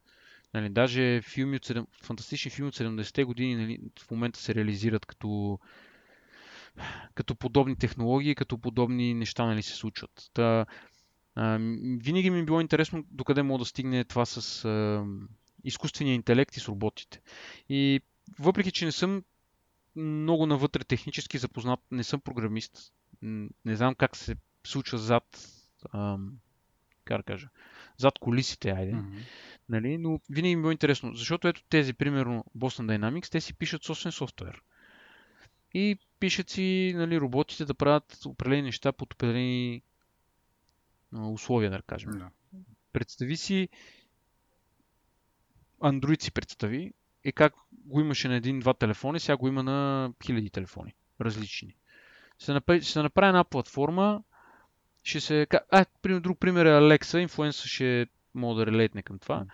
Нали, даже филми от 7, фантастични филми от 70-те години нали, в момента се реализират като като подобни технологии, като подобни неща нали, се случват. Та, а, винаги ми е било интересно докъде мога да стигне това с а, изкуствения интелект и с роботите. И въпреки, че не съм много навътре технически запознат, не съм програмист, не знам как се случва зад, а, как да кажа, зад колисите, айде. Mm-hmm. Нали? Но винаги ми е било интересно, защото ето тези, примерно Boston Dynamics, те си пишат собствен софтуер. И пишат си нали, роботите да правят определени неща под определени условия, да кажем. Да. Представи си, Android си представи и как го имаше на един-два телефони, сега го има на хиляди телефони, различни. Ще направи, ще направи една платформа, ще се... А, пример, друг пример е Alexa, инфлуенса ще мога да релейтне към това.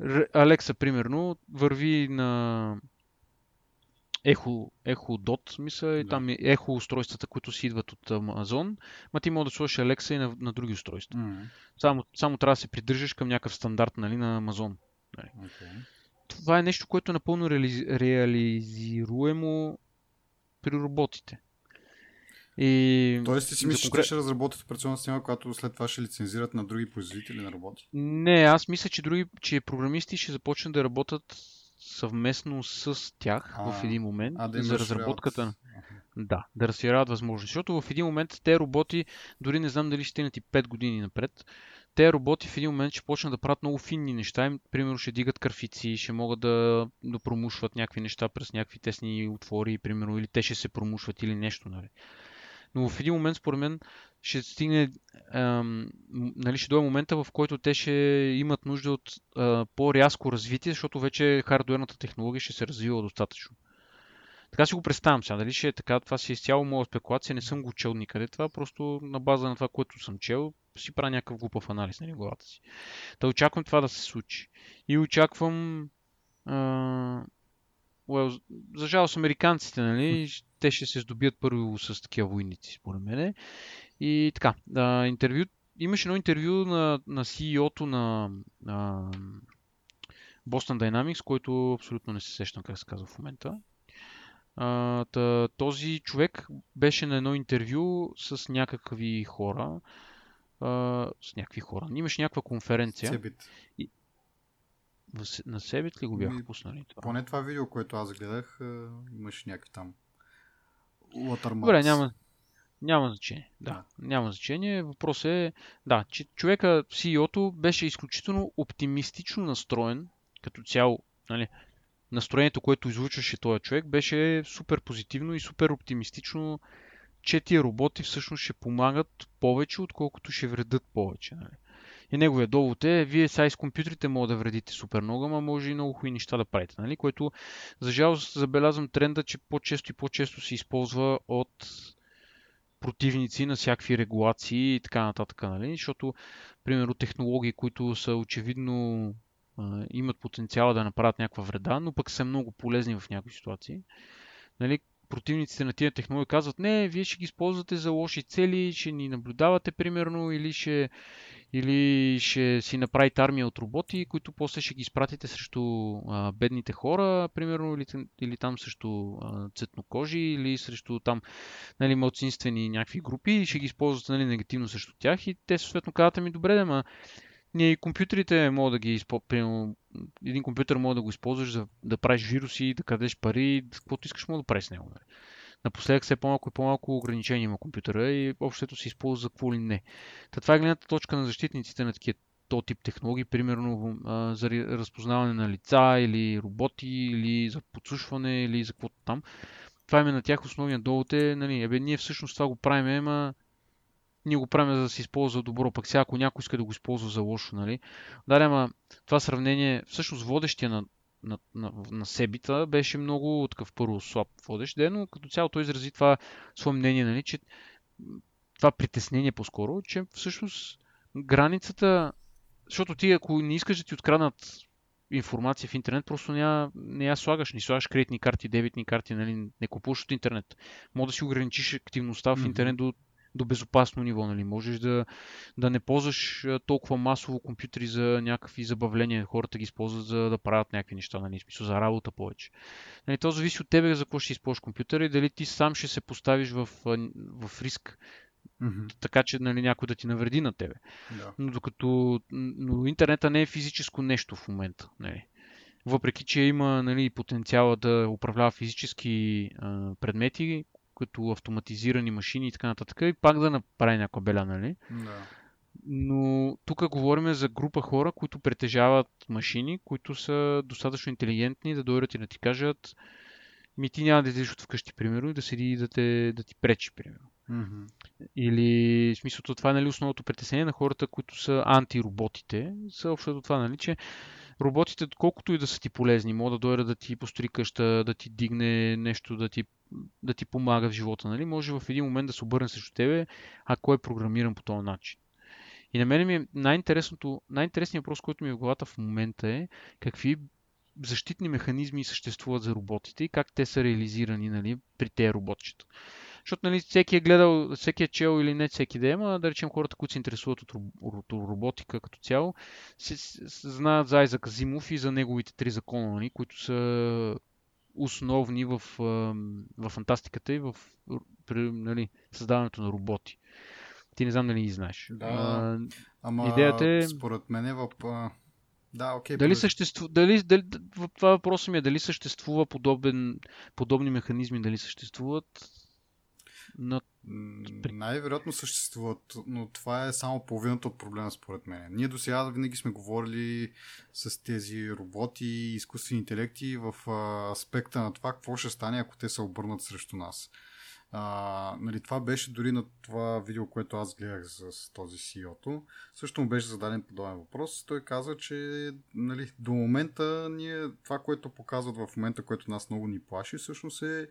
Alexa, примерно, върви на Ехо, Ехо Dot, мисля, да. и там е Ехо устройствата, които си идват от Amazon, ма ти може да сложиш Alexa и на, на други устройства. Mm-hmm. Само, само трябва да се придържаш към някакъв стандарт нали, на Amazon. Нали. Okay. Това е нещо, което е напълно реали... реализируемо при роботите. И... Тоест ти си мислиш, конкрет... че ще разработят операционна система, която след това ще лицензират на други производители на роботи? Не, аз мисля, че други, че програмисти ще започнат да работят съвместно с тях а, в един момент а, да за разработката. Да, да разширяват възможности. Защото в един момент те роботи, дори не знам дали ще стигнат и 5 години напред, те роботи в един момент ще почнат да правят много финни неща. Им, примерно ще дигат кърфици, ще могат да, да промушват някакви неща през някакви тесни отвори, примерно, или те ще се промушват или нещо. Нали. Но в един момент, според мен, ще стигне, ам, нали, ще дойде момента, в който те ще имат нужда от а, по-рязко развитие, защото вече хардуерната технология ще се развива достатъчно. Така си го представям сега. Дали ще е така, това си е изцяло моя спекулация, не съм го чел никъде. Това просто на база на това, което съм чел, си правя някакъв глупав анализ на нали, главата си. Та очаквам това да се случи. И очаквам Uh, well, за жалост американците, нали, те ще се здобият първо с такива войници, според мен. И така, да, интервю, имаше едно интервю на, на CEO-то на, на Boston Dynamics, който абсолютно не се сещам как се казва в момента. А, тъ, този човек беше на едно интервю с някакви хора. А, с някакви хора. Имаше някаква конференция. Себит. И... На Себит ли го бяха пуснали това? Поне това видео, което аз гледах, имаше някакви там Watermarks. Добре, няма, няма значение. Да, да, няма значение. Въпросът е, да, че човека, CEO-то, беше изключително оптимистично настроен като цяло. Нали, настроението, което излучваше този човек, беше супер позитивно и супер оптимистично, че тия роботи всъщност ще помагат повече, отколкото ще вредят повече. Нали. И неговия довод е, вие сега с компютрите могат да вредите супер много, ама може и много хубави неща да правите. Нали? Което, за жалост, забелязвам тренда, че по-често и по-често се използва от противници на всякакви регулации и така нататък. Нали? Защото, примерно, технологии, които са очевидно имат потенциала да направят някаква вреда, но пък са много полезни в някои ситуации. Нали, противниците на тия технологии казват, не, вие ще ги използвате за лоши цели, ще ни наблюдавате примерно, или ще, или ще си направите армия от роботи, които после ще ги изпратите срещу а, бедните хора, примерно, или, или там срещу а, цветнокожи, или срещу там нали, малцинствени някакви групи, ще ги използвате нали, негативно срещу тях. И те съответно казват ми, добре, да, ма ние и компютрите могат да ги използваме. Един компютър може да го използваш за да правиш вируси, да крадеш пари, каквото искаш може да правиш с него. Нали. Напоследък все по-малко и по-малко ограничения има компютъра и общото се използва за какво ли не. Та това е гледната точка на защитниците на такива то тип технологии, примерно а, за разпознаване на лица или роботи, или за подсушване, или за каквото там. Това е на тях основният довод е, нали, ебе, ние всъщност това го правим, ама ние го правим за да се използва добро, пък сега ако някой иска да го използва за лошо, нали? Да, ама това сравнение, всъщност водещия на, на, на, на Себита беше много такъв първо слаб водещ, но като цяло той изрази това свое мнение, нали, че това притеснение по-скоро, че всъщност границата, защото ти ако не искаш да ти откраднат информация в интернет, просто няма, не я слагаш. Не слагаш кредитни карти, дебитни карти, нали, не купуваш от интернет. Може да си ограничиш активността в интернет до до безопасно ниво. Нали? Можеш да, да не ползваш толкова масово компютри за някакви забавления. Хората ги използват за да правят някакви неща, нали? смисъл за работа повече. Нали? То зависи от тебе за какво ще използваш компютъра и дали ти сам ще се поставиш в, в риск Mm-hmm. Така че нали, някой да ти навреди на тебе. Yeah. Но докато но интернета не е физическо нещо в момента. Нали. Въпреки, че има нали, потенциала да управлява физически а, предмети, като автоматизирани машини и така нататък, и пак да направи някаква беля, нали? Да. Но тук говорим за група хора, които притежават машини, които са достатъчно интелигентни да дойдат и да ти кажат ми ти няма да излизаш от вкъщи, примерно, и да седи и да, те, да ти пречи, примерно. Mm-hmm. Или, в смисъл, това е нали, основното притеснение на хората, които са антироботите, са общо това, нали, че роботите, колкото и да са ти полезни, могат да дойдат да ти построи къща, да ти дигне нещо, да ти, да ти помага в живота, нали? Може в един момент да се обърне срещу тебе, ако е програмиран по този начин. И на мен ми е най-интересното, най-интересният въпрос, който ми е в главата в момента е какви защитни механизми съществуват за роботите и как те са реализирани нали, при тези роботчета. Защото нали, всеки е гледал, всеки е чел или не всеки да има, да речем хората, които се интересуват от, от роботика като цяло, се, се, знаят за Айзак Зимов и за неговите три закона, нали, които са основни в, в фантастиката и в при, нали, създаването на роботи. Ти не знам дали ги знаеш. Да, а, ама идеята е... според мен е в... Да, окей. Дали съществува, дали, дали, това въпросът ми е дали съществува подобен, подобни механизми, дали съществуват. На... Най-вероятно съществуват, но това е само половината от проблема според мен. Ние до сега винаги сме говорили с тези роботи и изкуствени интелекти в аспекта на това какво ще стане, ако те се обърнат срещу нас. А, нали, това беше дори на това видео, което аз гледах с този CEO-то. Също му беше зададен подобен въпрос. Той каза, че нали, до момента ние, това, което показват в момента, което нас много ни плаши, всъщност е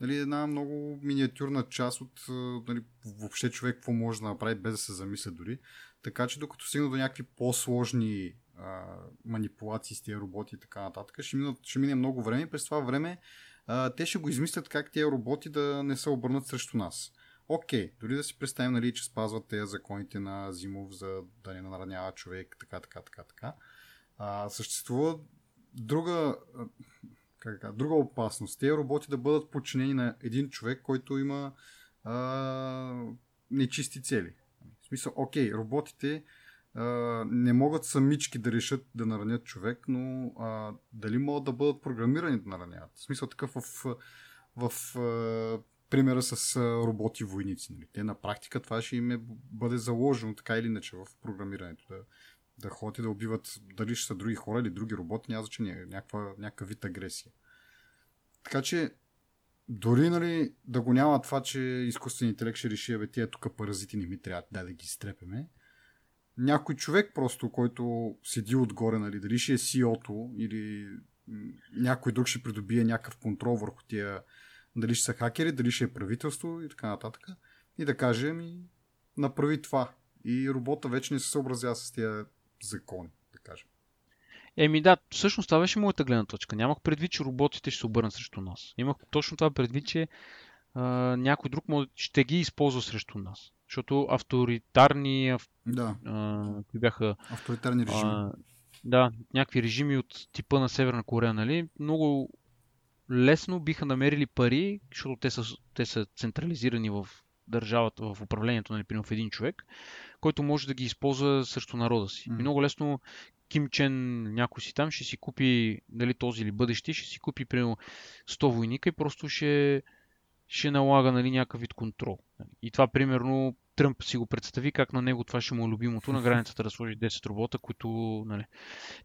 нали, една много миниатюрна част от нали, въобще човек какво може да направи без да се замисля дори. Така че докато стигна до някакви по-сложни а, манипулации с тези роботи и така нататък. Ще, минат, ще мине много време и през това време а, те ще го измислят как тези роботи да не се обърнат срещу нас. Окей, дори да си представим, нали, че спазват тези законите на Зимов за да не наранява човек, така, така, така, така. А, съществува друга, как, друга опасност. Тези роботи да бъдат подчинени на един човек, който има а, нечисти цели. В смисъл, окей, роботите а, не могат самички да решат да наранят човек, но а, дали могат да бъдат програмирани да нараняват? В смисъл такъв в, в, а, примера с роботи-войници. Нали? Те на практика това ще им е, бъде заложено така или иначе в програмирането. Да, да ходят и да убиват дали ще са други хора или други роботи, няма значение, някаква, някакъв вид агресия. Така че дори нали, да го няма това, че изкуственият интелект ще реши, бе, тия тук паразити не ми трябва, да, да ги изтрепеме. Някой човек просто, който седи отгоре, нали, дали ще е CEO-то или някой друг ще придобие някакъв контрол върху тия, дали ще са хакери, дали ще е правителство и така нататък. И да каже, ми, направи това. И робота вече не се съобразява с тия закони, да кажем. Еми да, всъщност това беше моята гледна точка. Нямах предвид, че роботите ще се обърнат срещу нас. Имах точно това предвид, че а, някой друг ще ги използва срещу нас. Защото авторитарни ав... да. а, бяха... Авторитарни режими. А, да, някакви режими от типа на Северна Корея, нали? Много лесно биха намерили пари, защото те са, те са централизирани в държавата, в управлението, нали, в един човек, който може да ги използва срещу народа си. Mm. И много лесно Ким Чен, някой си там, ще си купи, дали този или бъдещи, ще си купи примерно 100 войника и просто ще, ще налага нали, някакъв вид контрол. И това, примерно, Тръмп си го представи как на него това ще му е любимото, на границата да сложи 10 робота, които нали,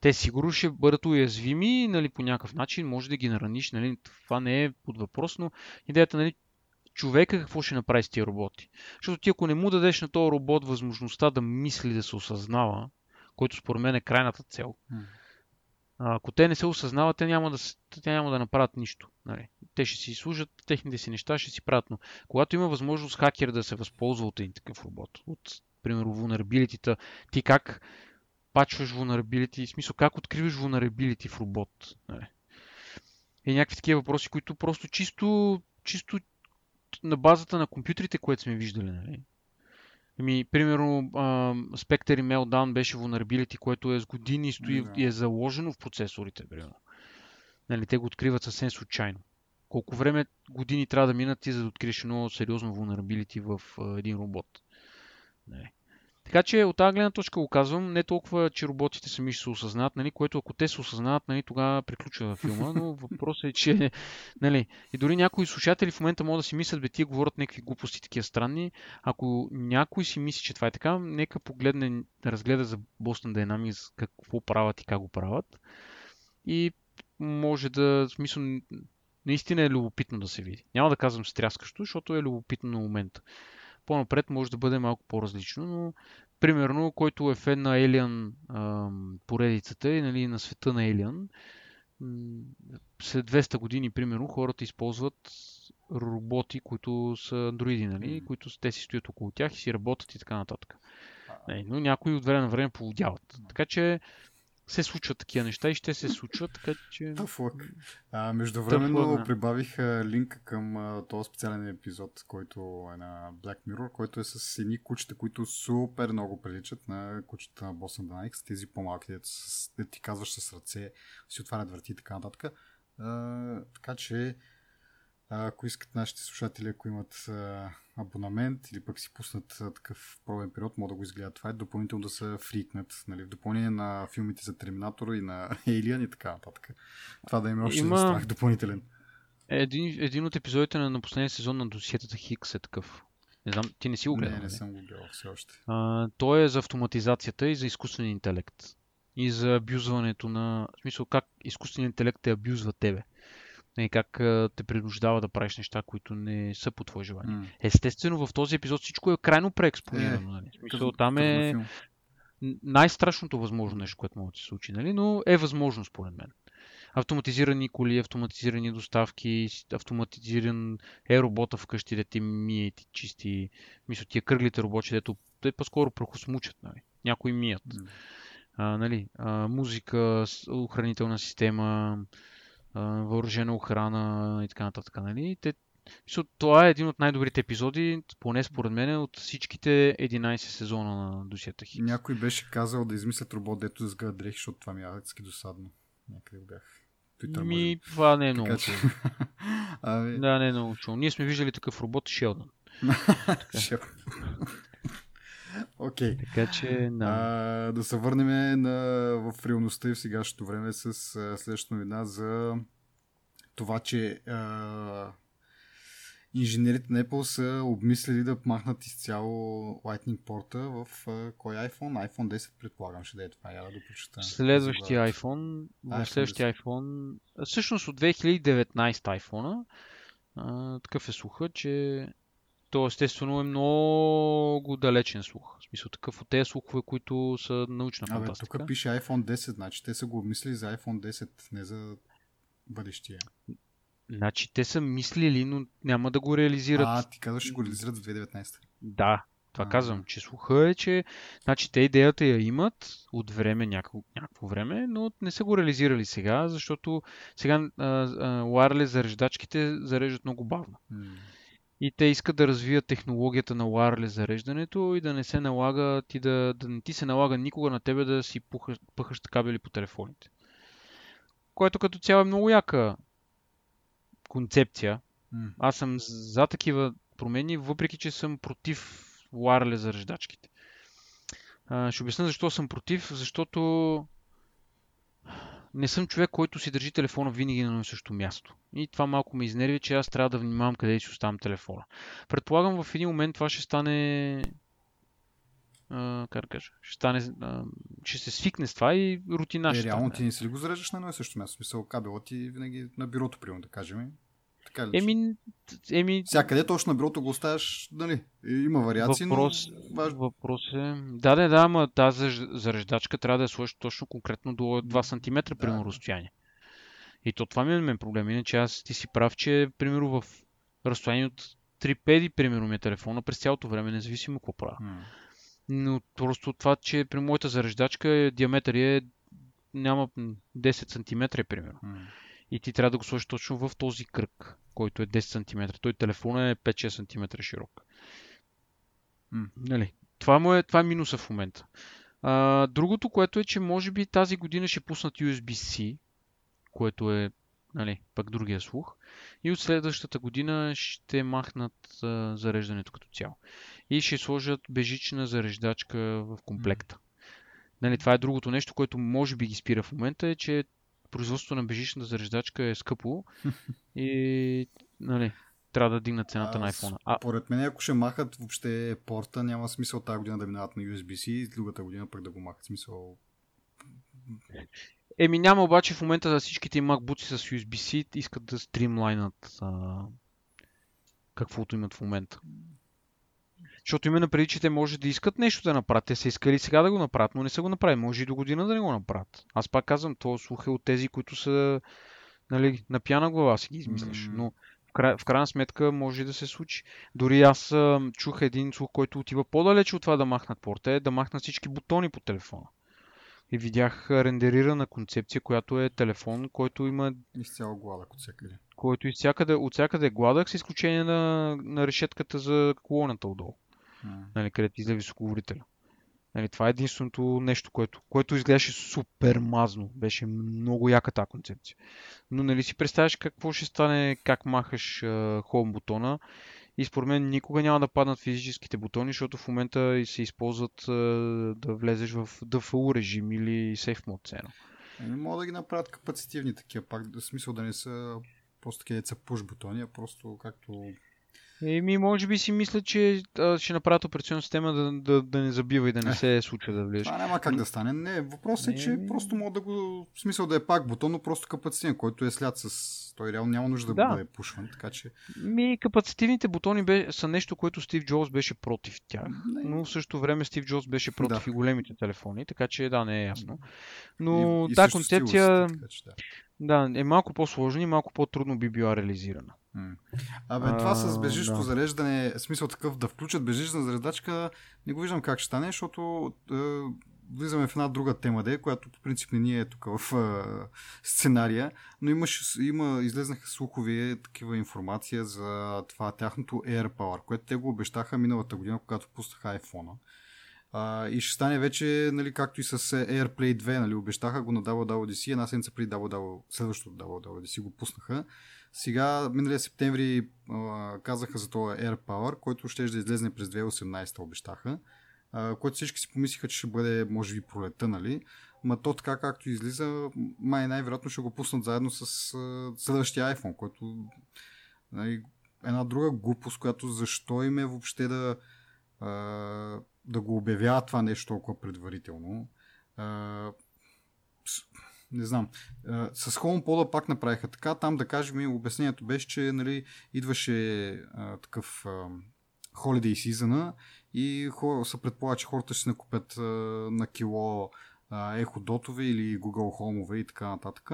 те сигурно ще бъдат уязвими нали, по някакъв начин, може да ги нараниш, нали, това не е под въпрос, но идеята нали, човека какво ще направи с тия роботи. Защото ти ако не му дадеш на този робот възможността да мисли, да се осъзнава, който според мен е крайната цел, ако те не се осъзнават, те няма да, те няма да направят нищо. Нали. Те ще си служат техните си неща, ще си правят. Но когато има възможност хакер да се възползва от един такъв робот, от, примерно, vulnerability ти как пачваш vulnerability, в смисъл как откриваш vulnerability в робот. Нали. И някакви такива въпроси, които просто чисто, чисто на базата на компютрите, което сме виждали. Нали? Ами, примерно, Spectre и Meltdown беше vulnerability, което е с години стои да. и е заложено в процесорите. Примерно. Нали, те го откриват съвсем случайно. Колко време години трябва да минат ти, за да откриеш едно сериозно vulnerability в а, един робот. Нали. Така че от тази гледна точка го казвам, не толкова, че роботите сами ще се осъзнават, нали, което ако те се осъзнават, нали, тогава приключва филма, но *laughs* въпросът е, че нали, и дори някои слушатели в момента могат да си мислят, бе, тия говорят някакви глупости такива странни. Ако някой си мисли, че това е така, нека погледне, да разгледа за Boston Dynamics какво правят и как го правят. И може да, в смисъл, наистина е любопитно да се види. Няма да казвам стряскащо, защото е любопитно на момента по-напред може да бъде малко по-различно, но примерно, който е фен на Alien поредицата и нали, на света на Alien, след 200 години, примерно, хората използват роботи, които са андроиди, нали, които те си стоят около тях и си работят и така нататък. Нали, но някои от време на време поводяват. Така че се случват такива неща и ще се случват, така че... *laughs* А, междувременно да. прибавих а, линк към а, този специален епизод, който е на Black Mirror, който е с едни кучета, които супер много приличат на кучета на Boston Dynamics, тези по-малки, дето ти казваш с ръце, си отварят врати и така нататък. А, така че ако искат нашите слушатели, ако имат абонамент или пък си пуснат такъв пробен период, могат да го изгледат. Това е допълнително да се фрикнат. Нали? В допълнение на филмите за Терминатора и на *laughs* Alien и така нататък. Това да има още Има... страх допълнителен. Един, един от епизодите на, на последния сезон на досиетата Хикс е такъв. Не знам, ти не си го гледал? Не, не нали? съм го гледал все още. А, той е за автоматизацията и за изкуствен интелект. И за абюзването на... В смисъл как изкуственият интелект те абюзва тебе нали, как те принуждава да правиш неща, които не са по твое желание. Mm. Естествено, в този епизод всичко е крайно преекспонирано. Е, нали? Смисъл, там е най-страшното възможно нещо, което може да се случи, нали? но е възможно според мен. Автоматизирани коли, автоматизирани доставки, автоматизиран е робота вкъщи, да ти мие и ти чисти. Мисля, тия кръглите роботи, дето те по-скоро прахосмучат. Нали? Някои мият. Mm. а, нали, а, музика, охранителна система, въоръжена охрана и така нататък. Нали? Те, това е един от най-добрите епизоди, поне според мен, от всичките 11 сезона на Дусията Хикс. Някой беше казал да измислят робот, дето да сгъда дрехи, защото това ми е адски досадно. Някъде бях. Twitter, Ми, това не е много че... *laughs* ами... Да, не е много чул. Ние сме виждали такъв робот Шелдън. *laughs* Окей. Okay. Така че, да. А, да се върнем на, в реалността и в сегашното време с следващата новина за това, че а, инженерите на Apple са обмислили да махнат изцяло Lightning порта в а, кой iPhone? iPhone 10 предполагам ще да е това. Я да прочета. Следващия iPhone, в следващия iPhone, всъщност от 2019 iPhone, а, такъв е слуха, че то естествено е много далечен слух. В смисъл такъв от тези слухове, които са научна Абе, фантастика. Тук пише iPhone 10, значи те са го обмислили за iPhone 10, не за бъдещия. Значи те са мислили, но няма да го реализират. А, ти казваш, че го реализират в 2019. Да, това а, казвам, че слуха е, че значи, те идеята я имат от време, някакво, някакво време, но не са го реализирали сега, защото сега wireless зареждачките зареждат много бавно. М- и те искат да развият технологията на wireless зареждането и да не се налага ти да, да не ти се налага никога на тебе да си пухаш, пъхаш кабели по телефоните. Което като цяло е много яка концепция. Mm. Аз съм за такива промени, въпреки че съм против wireless зареждачките. А, ще обясня защо съм против, защото не съм човек, който си държи телефона винаги на същото място. И това малко ме изнерви, че аз трябва да внимавам къде си оставам телефона. Предполагам в един момент това ще стане Uh, как да кажа, ще, стане, uh, ще се свикне с това и рутина е, ще реално ти не си ли го зареждаш на едно и също място? Смисъл, кабела ти винаги на бюрото, примерно, да кажем. Така ли? Еми, еми... Всякъде точно на бюрото го оставяш, нали? Има вариации, въпрос, но... Въпрос е... Да, да, да, ама тази зареждачка трябва да я сложиш точно конкретно до 2 см, да. примерно, разстояние. И то това ми е мен проблем. Иначе аз ти си прав, че, примерно, в разстояние от 3 педи, примерно, ми е телефона през цялото време, независимо какво правя. Hmm. Но просто това, че при моята зареждачка диаметър е няма 10 см, примерно. Hmm и ти трябва да го сложиш точно в този кръг, който е 10 см. Той телефон е 5-6 см широк. Нали? Това, му е, това е минуса в момента. А, другото, което е, че може би тази година ще пуснат USB-C, което е нали, пък другия слух. И от следващата година ще махнат а, зареждането като цяло. И ще сложат бежична зареждачка в комплекта. Mm. Нали, това е другото нещо, което може би ги спира в момента, е, че производството на бежичната зареждачка е скъпо *laughs* и нали, трябва да дигнат цената на iPhone. А... Поред мен, ако ще махат въобще порта, няма смисъл тази година да минават на USB-C и другата година пък да го махат. Смисъл... Еми няма обаче в момента за всичките MacBook с USB-C искат да стримлайнат а... каквото имат в момента. Защото именно преди, че те може да искат нещо да направят. Те са искали сега да го направят, но не са го направили. Може и до година да не го направят. Аз пак казвам, то слух е от тези, които са нали, на пяна глава си ги измисляш. Но в, край, в крайна сметка може да се случи. Дори аз а, чух един слух, който отива по-далече от това да махнат порта, е да махнат всички бутони по телефона. И видях рендерирана концепция, която е телефон, който има... Изцяло гладък от всякъде. Който изцякъде, от всякъде е гладък, с изключение на, на решетката за колоната отдолу нали, където излезе висоководителя. Нали, това е единственото нещо, което, което изглеждаше супер мазно. Беше много яка тази концепция. Но нали си представяш какво ще стане, как махаш хоум бутона и според мен никога няма да паднат физическите бутони, защото в момента се използват да влезеш в DFU режим или Safe Mode цена. Не мога да ги направят капацитивни такива, пак в смисъл да не са просто такива са пуш бутони, а просто както Еми, може би си мисля, че а, ще направят операционна система да, да, да не забива и да не се случва да влезеш. Това няма как да стане. Не, въпросът е, че просто мога да го... В смисъл да е пак бутон, но просто капацитет, който е след с... Той реално няма нужда да, да. бъде пушван, така че... Ми, капацитивните бутони бе, са нещо, което Стив Джобс беше против тях. Не. Но в същото време Стив Джобс беше против да. и големите телефони, така че да, не е ясно. Но и, тази концепция... Така, че, да. Да, е малко по-сложна и малко по-трудно би била реализирана. Абе, това с бежищо да. зареждане, смисъл такъв да включат бежична зареждачка, не го виждам как ще стане, защото е, влизаме в една друга тема, де, която по принцип не ни е тук в а, сценария, но имаш, има, излезнаха слухови такива информация за това тяхното AirPower, което те го обещаха миналата година, когато пуснаха iPhone. А, и ще стане вече, нали, както и с AirPlay 2, нали, обещаха го на WWDC, една седмица преди WW, следващото WWDC го пуснаха. Сега, миналия септември, а, казаха за това AirPower, който ще да излезне през 2018 обещаха, а, който всички си помислиха, че ще бъде, може би, пролета, нали? Ма то така както излиза, май най-вероятно ще го пуснат заедно с а, следващия iPhone, който нали, една друга глупост, която защо им е въобще да а, да го обявяват това нещо толкова предварително. А, не знам. С HomePod пак направиха така. Там да кажем, обяснението беше, че нали, идваше а, такъв а, holiday season и хора, се предполага, че хората ще се накупят а, на кило Ехо Дотове или Google Home и така нататък.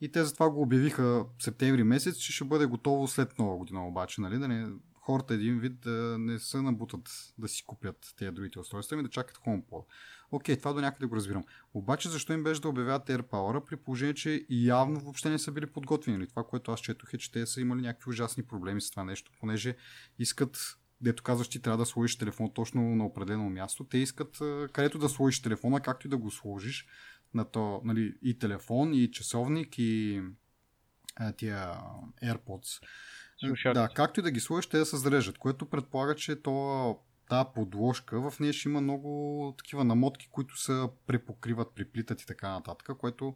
И те затова го обявиха в септември месец, че ще бъде готово след нова година обаче, нали? Да не, хората един вид да не се набутат да си купят тези другите устройства и да чакат HomePod. Окей, това до някъде го разбирам. Обаче защо им беше да обявяват AirPower при положение, че явно въобще не са били подготвени? Нали? Това, което аз четох е, че те са имали някакви ужасни проблеми с това нещо, понеже искат дето казваш, ти трябва да сложиш телефон точно на определено място. Те искат където да сложиш телефона, както и да го сложиш на то, нали, и телефон, и часовник, и а, тия AirPods. Слушат. Да, както и да ги сложиш, те да се зарежат, което предполага, че то, тази подложка, в нея ще има много такива намотки, които се препокриват, приплитат и така нататък, което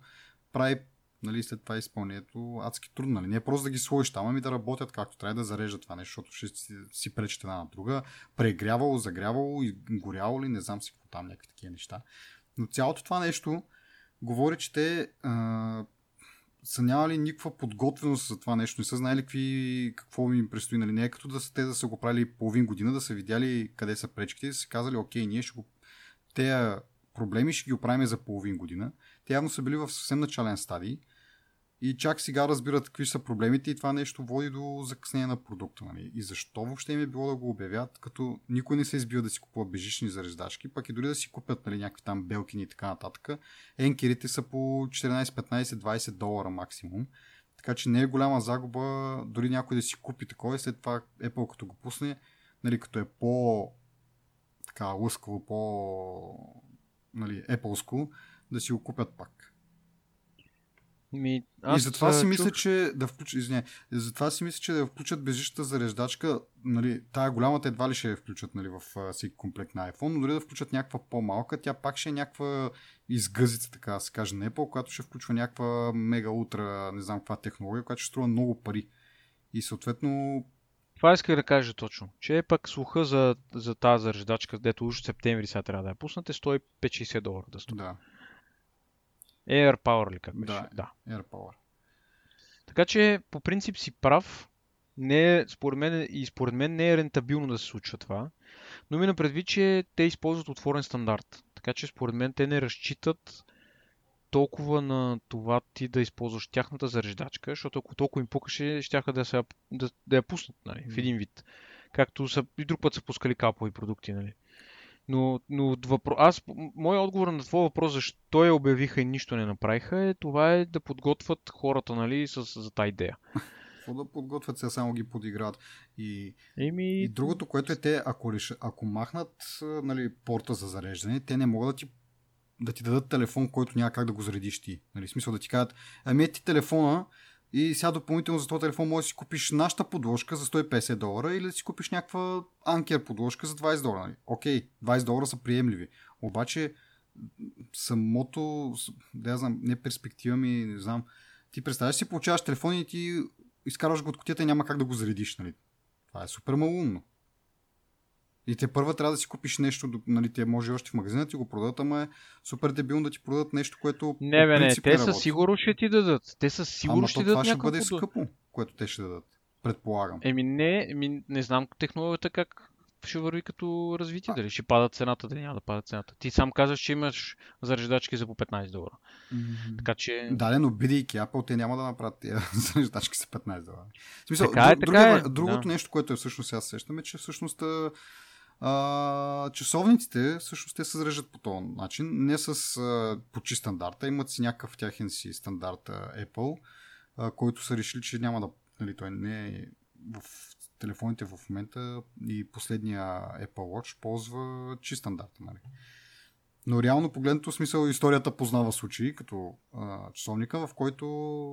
прави нали, след това изпълнението адски трудно. Нали? Не е просто да ги сложиш там, ами да работят както трябва да зарежат това нещо, защото ще си, си пречат една на друга. Прегрявало, загрявало и горяло ли, не знам си какво там, някакви такива неща. Но цялото това нещо говори, че те а, са нямали никаква подготвеност за това нещо, не са знаели какви, какво им предстои. Нали? Не е като да са, те да са го правили половин година, да са видяли къде са пречките и са казали, окей, ние ще го... Те проблеми ще ги оправим за половин година. Те явно са били в съвсем начален стадий и чак сега разбират какви са проблемите и това нещо води до закъснение на продукта. Нали? И защо въобще им е било да го обявят, като никой не се избива да си купува бежични зареждачки, пък и дори да си купят нали, някакви там белкини и така нататък. Енкерите са по 14, 15, 20 долара максимум. Така че не е голяма загуба дори някой да си купи такова и след това Apple като го пусне, нали, като е по така лъскаво, по нали, Apple-ско, да си го купят пак. Ми, аз, и затова си чух... мисля, че да включат, извиня, затова си мисля, че да включат безжичната зареждачка, нали, тая голямата едва ли ще я включат нали, в всеки комплект на iPhone, но дори да включат някаква по-малка, тя пак ще е някаква изгъзица, така да се каже, на Apple, която ще включва някаква мега утра, не знам каква технология, която ще струва много пари. И съответно това исках да кажа точно. Че е пък слуха за, за тази зареждачка, където уж в септември сега трябва да я пуснете, 150-60 долара да струва. Да. Air Power ли как беше? Да, да. Air Power. Така че по принцип си прав. Не е, според мен, и според мен не е рентабилно да се случва това. Но ми предвид, че те използват отворен стандарт. Така че според мен те не разчитат толкова на това ти да използваш тяхната зареждачка, защото ако толкова им пукаше, ще да, се, да, да я пуснат нали, в един вид. Както са, и друг път са пускали капови продукти. Нали. Но, но въпро... аз, моят отговор на твой въпрос, защо я обявиха и нищо не направиха, е това е да подготвят хората, нали, с, за тази идея. Какво да подготвят, сега само ги подиграват. И, Еми... и другото, което е те, ако, реш... ако махнат нали, порта за зареждане, те не могат да ти да ти дадат телефон, който няма как да го заредиш ти. Нали, смисъл да ти кажат, ами ти телефона, и сега допълнително за този телефон можеш да си купиш нашата подложка за 150 долара или да си купиш някаква анкер подложка за 20 долара. Нали? Окей, 20 долара са приемливи. Обаче самото, да я знам, не перспектива ми, не знам. Ти представяш си, получаваш телефон и ти изкарваш го от котията и няма как да го заредиш. Нали? Това е супер малумно. И те първа трябва да си купиш нещо, нали, те може още в магазина ти го продадат, ама е супер дебилно да ти продадат нещо, което. Не, бе, не, те със сигурно ще ти дадат. Те със сигурно ще ти дадат. Това ще бъде скъпо, което те ще дадат. Предполагам. Еми не, еми, не знам технологията как ще върви като развитие. А. Дали ще пада цената, дали няма да пада цената. Ти сам казваш, че имаш зареждачки за по 15 долара. Mm-hmm. Така че... Да, но бидейки Apple, те няма да направят тия *laughs* зареждачки за 15 долара. В смисъл, така е, така е. Другото да. нещо, което е всъщност аз сещам е, че всъщност а, часовниците всъщност те се зареждат по този начин, не с а, по чист стандарта, имат си някакъв тяхен си стандарт Apple, а, който са решили, че няма да, нали, той не е в телефоните в момента и последния Apple Watch ползва чист стандарта. Нали. Но реално погледнато смисъл историята познава случаи, като а, часовника, в който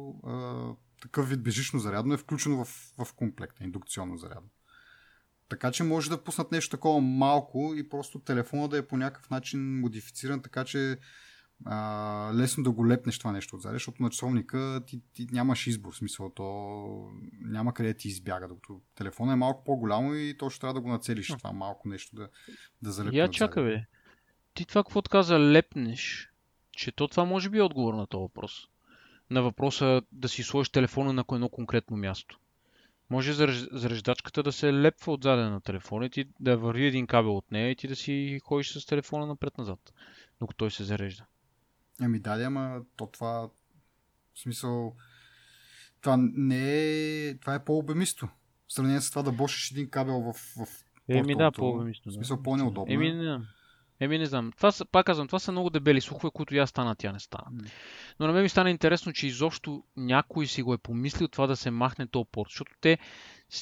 а, такъв вид бежично зарядно е включено в, в комплекта, индукционно зарядно. Така че може да пуснат нещо такова малко и просто телефона да е по някакъв начин модифициран, така че а, лесно да го лепнеш това нещо отзади, защото на часовника ти, ти нямаш избор, в смисъл, то няма къде ти избяга, докато телефона е малко по-голямо и то ще трябва да го нацелиш това малко нещо да, да залепне. Я чакай, бе. Ти това какво каза лепнеш? Че то това може би е отговор на този въпрос. На въпроса да си сложиш телефона на едно конкретно място. Може зареждачката да се лепва отзаде на телефона и ти да върви един кабел от нея и ти да си ходиш с телефона напред-назад, докато той се зарежда. Ами да, ама то това в смисъл това не е това е по-обемисто. В сравнение с това да бошиш един кабел в, в Еми да, по-обемисто. В смисъл по-неудобно. Еми не. Еми не знам. Това са, пак казвам, това са много дебели слухове, които я стана, тя не стана. Mm. Но на мен ми стана интересно, че изобщо някой си го е помислил това да се махне този порт, защото те,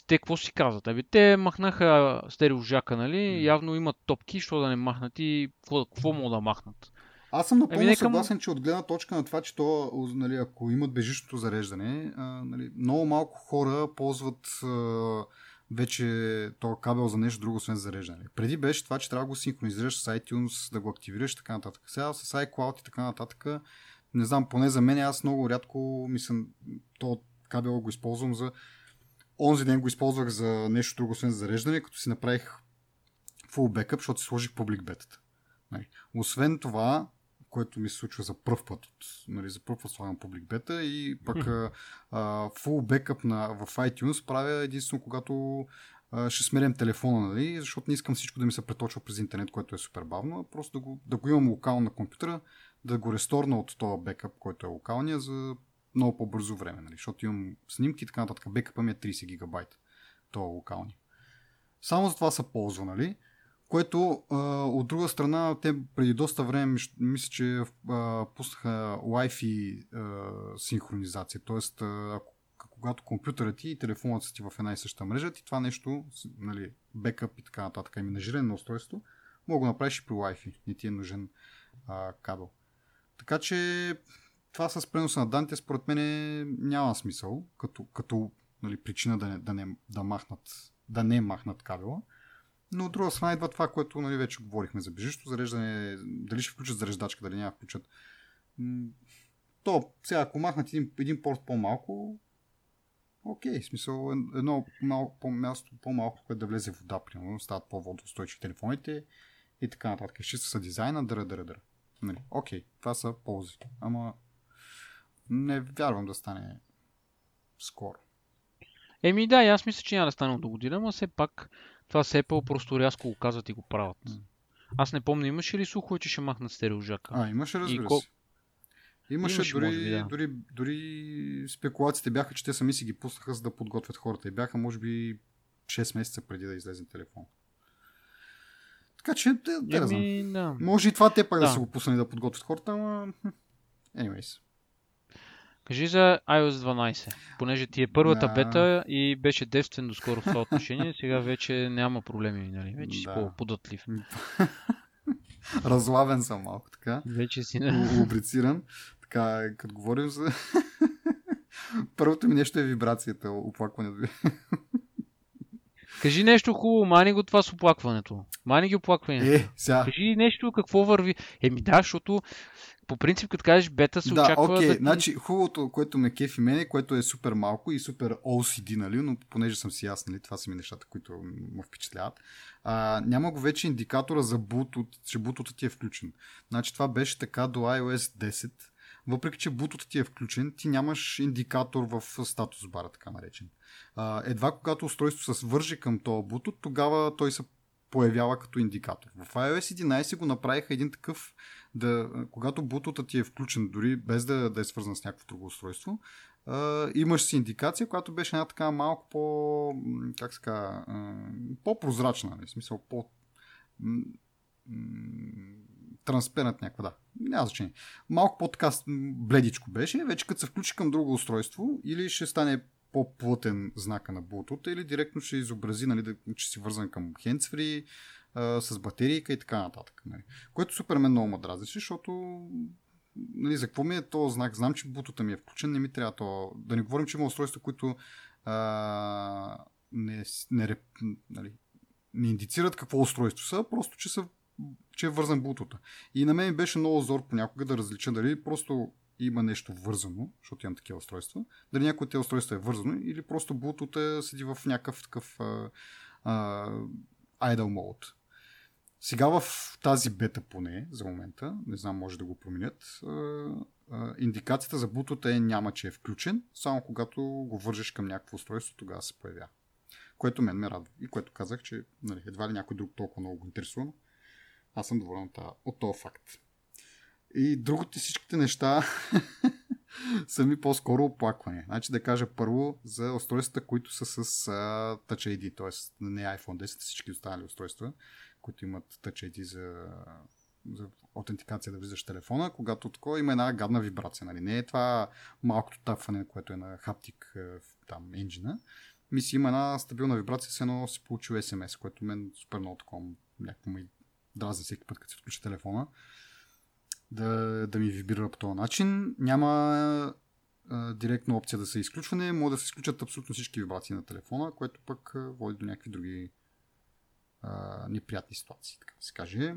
те какво си казват? Аби, те махнаха стереожака, нали? Mm. Явно имат топки, що да не махнат и какво, какво могат да махнат? Аз съм напълно ами, съгласен, че от гледна точка на това, че то, нали, ако имат бежичното зареждане, а, нали, много малко хора ползват а, вече то кабел за нещо друго, освен зареждане. Преди беше това, че трябва да го синхронизираш с iTunes, да го активираш и така нататък. Сега с iCloud и така нататък, не знам, поне за мен аз много рядко мисля, то кабел го използвам за онзи ден го използвах за нещо друго, освен за зареждане, като си направих full backup, защото си сложих public бетата. Нали. Освен това, което ми се случва за първ път. От, нали, за първ път слагам публик бета и пък а, full backup на, в iTunes правя единствено когато а, ще смерям телефона, нали, защото не искам всичко да ми се преточва през интернет, което е супер бавно, а просто да го, да го имам локално на компютъра, да го ресторна от този бекъп, който е локалния, за много по-бързо време, нали, защото имам снимки и така нататък. Бекъпът ми е 30 гигабайта, то е локалния. Само за това се ползва, нали? Което а, от друга страна, те преди доста време, мисля, че а, пуснаха Wi-Fi а, синхронизация. Тоест, а, когато компютърът ти и телефонът си ти в една и съща мрежа, ти това нещо, нали, бекъп и така нататък, на жилен на устройство, мога да направиш и при Wi-Fi. Не ти е нужен а, кабел. Така че това с преноса на данните според мен няма смисъл, като, като нали, причина да не, да, не, да, махнат, да не махнат кабела. Но от друга страна идва това, което нали, вече говорихме за бежищо зареждане, дали ще включат зареждачка, дали няма включат. То, сега, ако махнат един, един порт по-малко, окей, в смисъл едно малко по-място, по-малко, което да влезе вода, примерно, стават по-водоустойчиви телефоните и така нататък. Чисто са дизайна, дъра, дъра, дъра. Нали, окей, това са ползи. Ама не вярвам да стане скоро. Еми да, аз мисля, че няма да стане до година, но все пак това с Apple просто рязко го казват и го правят. Аз не помня, имаше ли слухове, че ще махнат стереожака? А, имаше, разбира се. Имаше, имаше дори, би, да. дори, дори спекулациите бяха, че те сами си ги пуснаха, за да подготвят хората. И бяха, може би, 6 месеца преди да излезе телефон. Така че, да, да, Еми, да. Може и това те пак да. да са го пуснали да подготвят хората, ама... Anyways. Кажи за iOS 12, понеже ти е първата да. бета и беше девствен до скоро в това отношение, сега вече няма проблеми, нали? Вече да. си по-податлив. *laughs* Разлавен съм малко, така. Вече си не. Лубрициран. Така, като говорим за... *laughs* Първото ми нещо е вибрацията, оплакването. Кажи нещо хубаво, мани го това с оплакването. Мани ги оплакването. Е, сега. Кажи нещо какво върви. Еми да, защото по принцип, като кажеш бета, се да, очаква okay. да... Значи, хубавото, което ме кефи мене, което е супер малко и супер OCD, нали, но понеже съм си ясен, нали, това са ми нещата, които ме впечатляват. А, няма го вече индикатора за Bluetooth, че Bluetooth ти е включен. Значи това беше така до iOS 10. Въпреки, че Bluetooth ти е включен, ти нямаш индикатор в статус бара, така наречен. Едва когато устройството се свърже към този Bluetooth, тогава той се появява като индикатор. В iOS 11 го направиха един такъв да, когато бутута ти е включен, дори без да, да е свързан с някакво друго устройство, Uh, имаш си индикация, която беше една така малко по, как се по-прозрачна, нали? в смисъл по, транспарент някаква, да. Няма значение. Малко по-така бледичко беше. Вече като се включи към друго устройство, или ще стане по-плътен знака на Bluetooth, или директно ще изобрази, нали, да, че си вързан към handsfree, с батерийка и така нататък. Нали. Което супер мен много ме дразнеше, защото нали, за какво ми е този знак? Знам, че бутота ми е включен, не ми трябва то. Да не говорим, че има устройства, които а, не, не, нали, не индицират какво устройство са, просто че, са, че е вързан бутота. И на мен беше много зор понякога да различа дали просто има нещо вързано, защото имам такива устройства, дали някой от тези устройства е вързано или просто бутота седи в някакъв такъв а, а, idle mode. Сега в тази бета поне, за момента, не знам, може да го променят, индикацията за бутота е няма, че е включен, само когато го вържеш към някакво устройство, тогава се появява. Което мен ме радва. И което казах, че нали, едва ли някой друг толкова много го интересува, аз съм доволен от този факт. И другото всичките неща *laughs* са ми по-скоро оплакване. Значи да кажа първо за устройствата, които са с uh, Touch ID, т.е. не iPhone 10, всички останали устройства, които имат Touch ID за, за аутентикация да влизаш телефона, когато такова има една гадна вибрация. Нали? Не е това малкото тапване, което е на хаптик там енджина. Ми си има една стабилна вибрация, с едно си получил SMS, което мен супер много такова някакво ми дразни всеки път, като се включи телефона да, да ми вибрира по този начин. Няма а, директно опция да се изключване, може да се изключат абсолютно всички вибрации на телефона, което пък води до някакви други а, неприятни ситуации, така да се каже.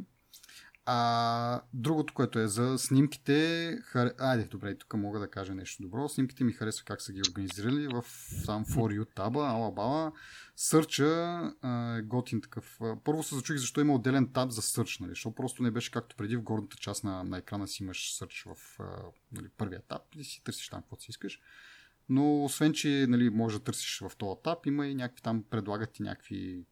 А другото, което е за снимките, хар... айде, добре, тук мога да кажа нещо добро. Снимките ми харесва как са ги организирали в сам For You таба, алабала. Сърча е готин такъв. Първо се зачуих защо има отделен таб за сърч, нали? Защото просто не беше както преди в горната част на, на екрана си имаш сърч в нали, първия таб и си търсиш там каквото си искаш. Но освен, че нали, може да търсиш в този таб, има и някакви там предлагат ти някакви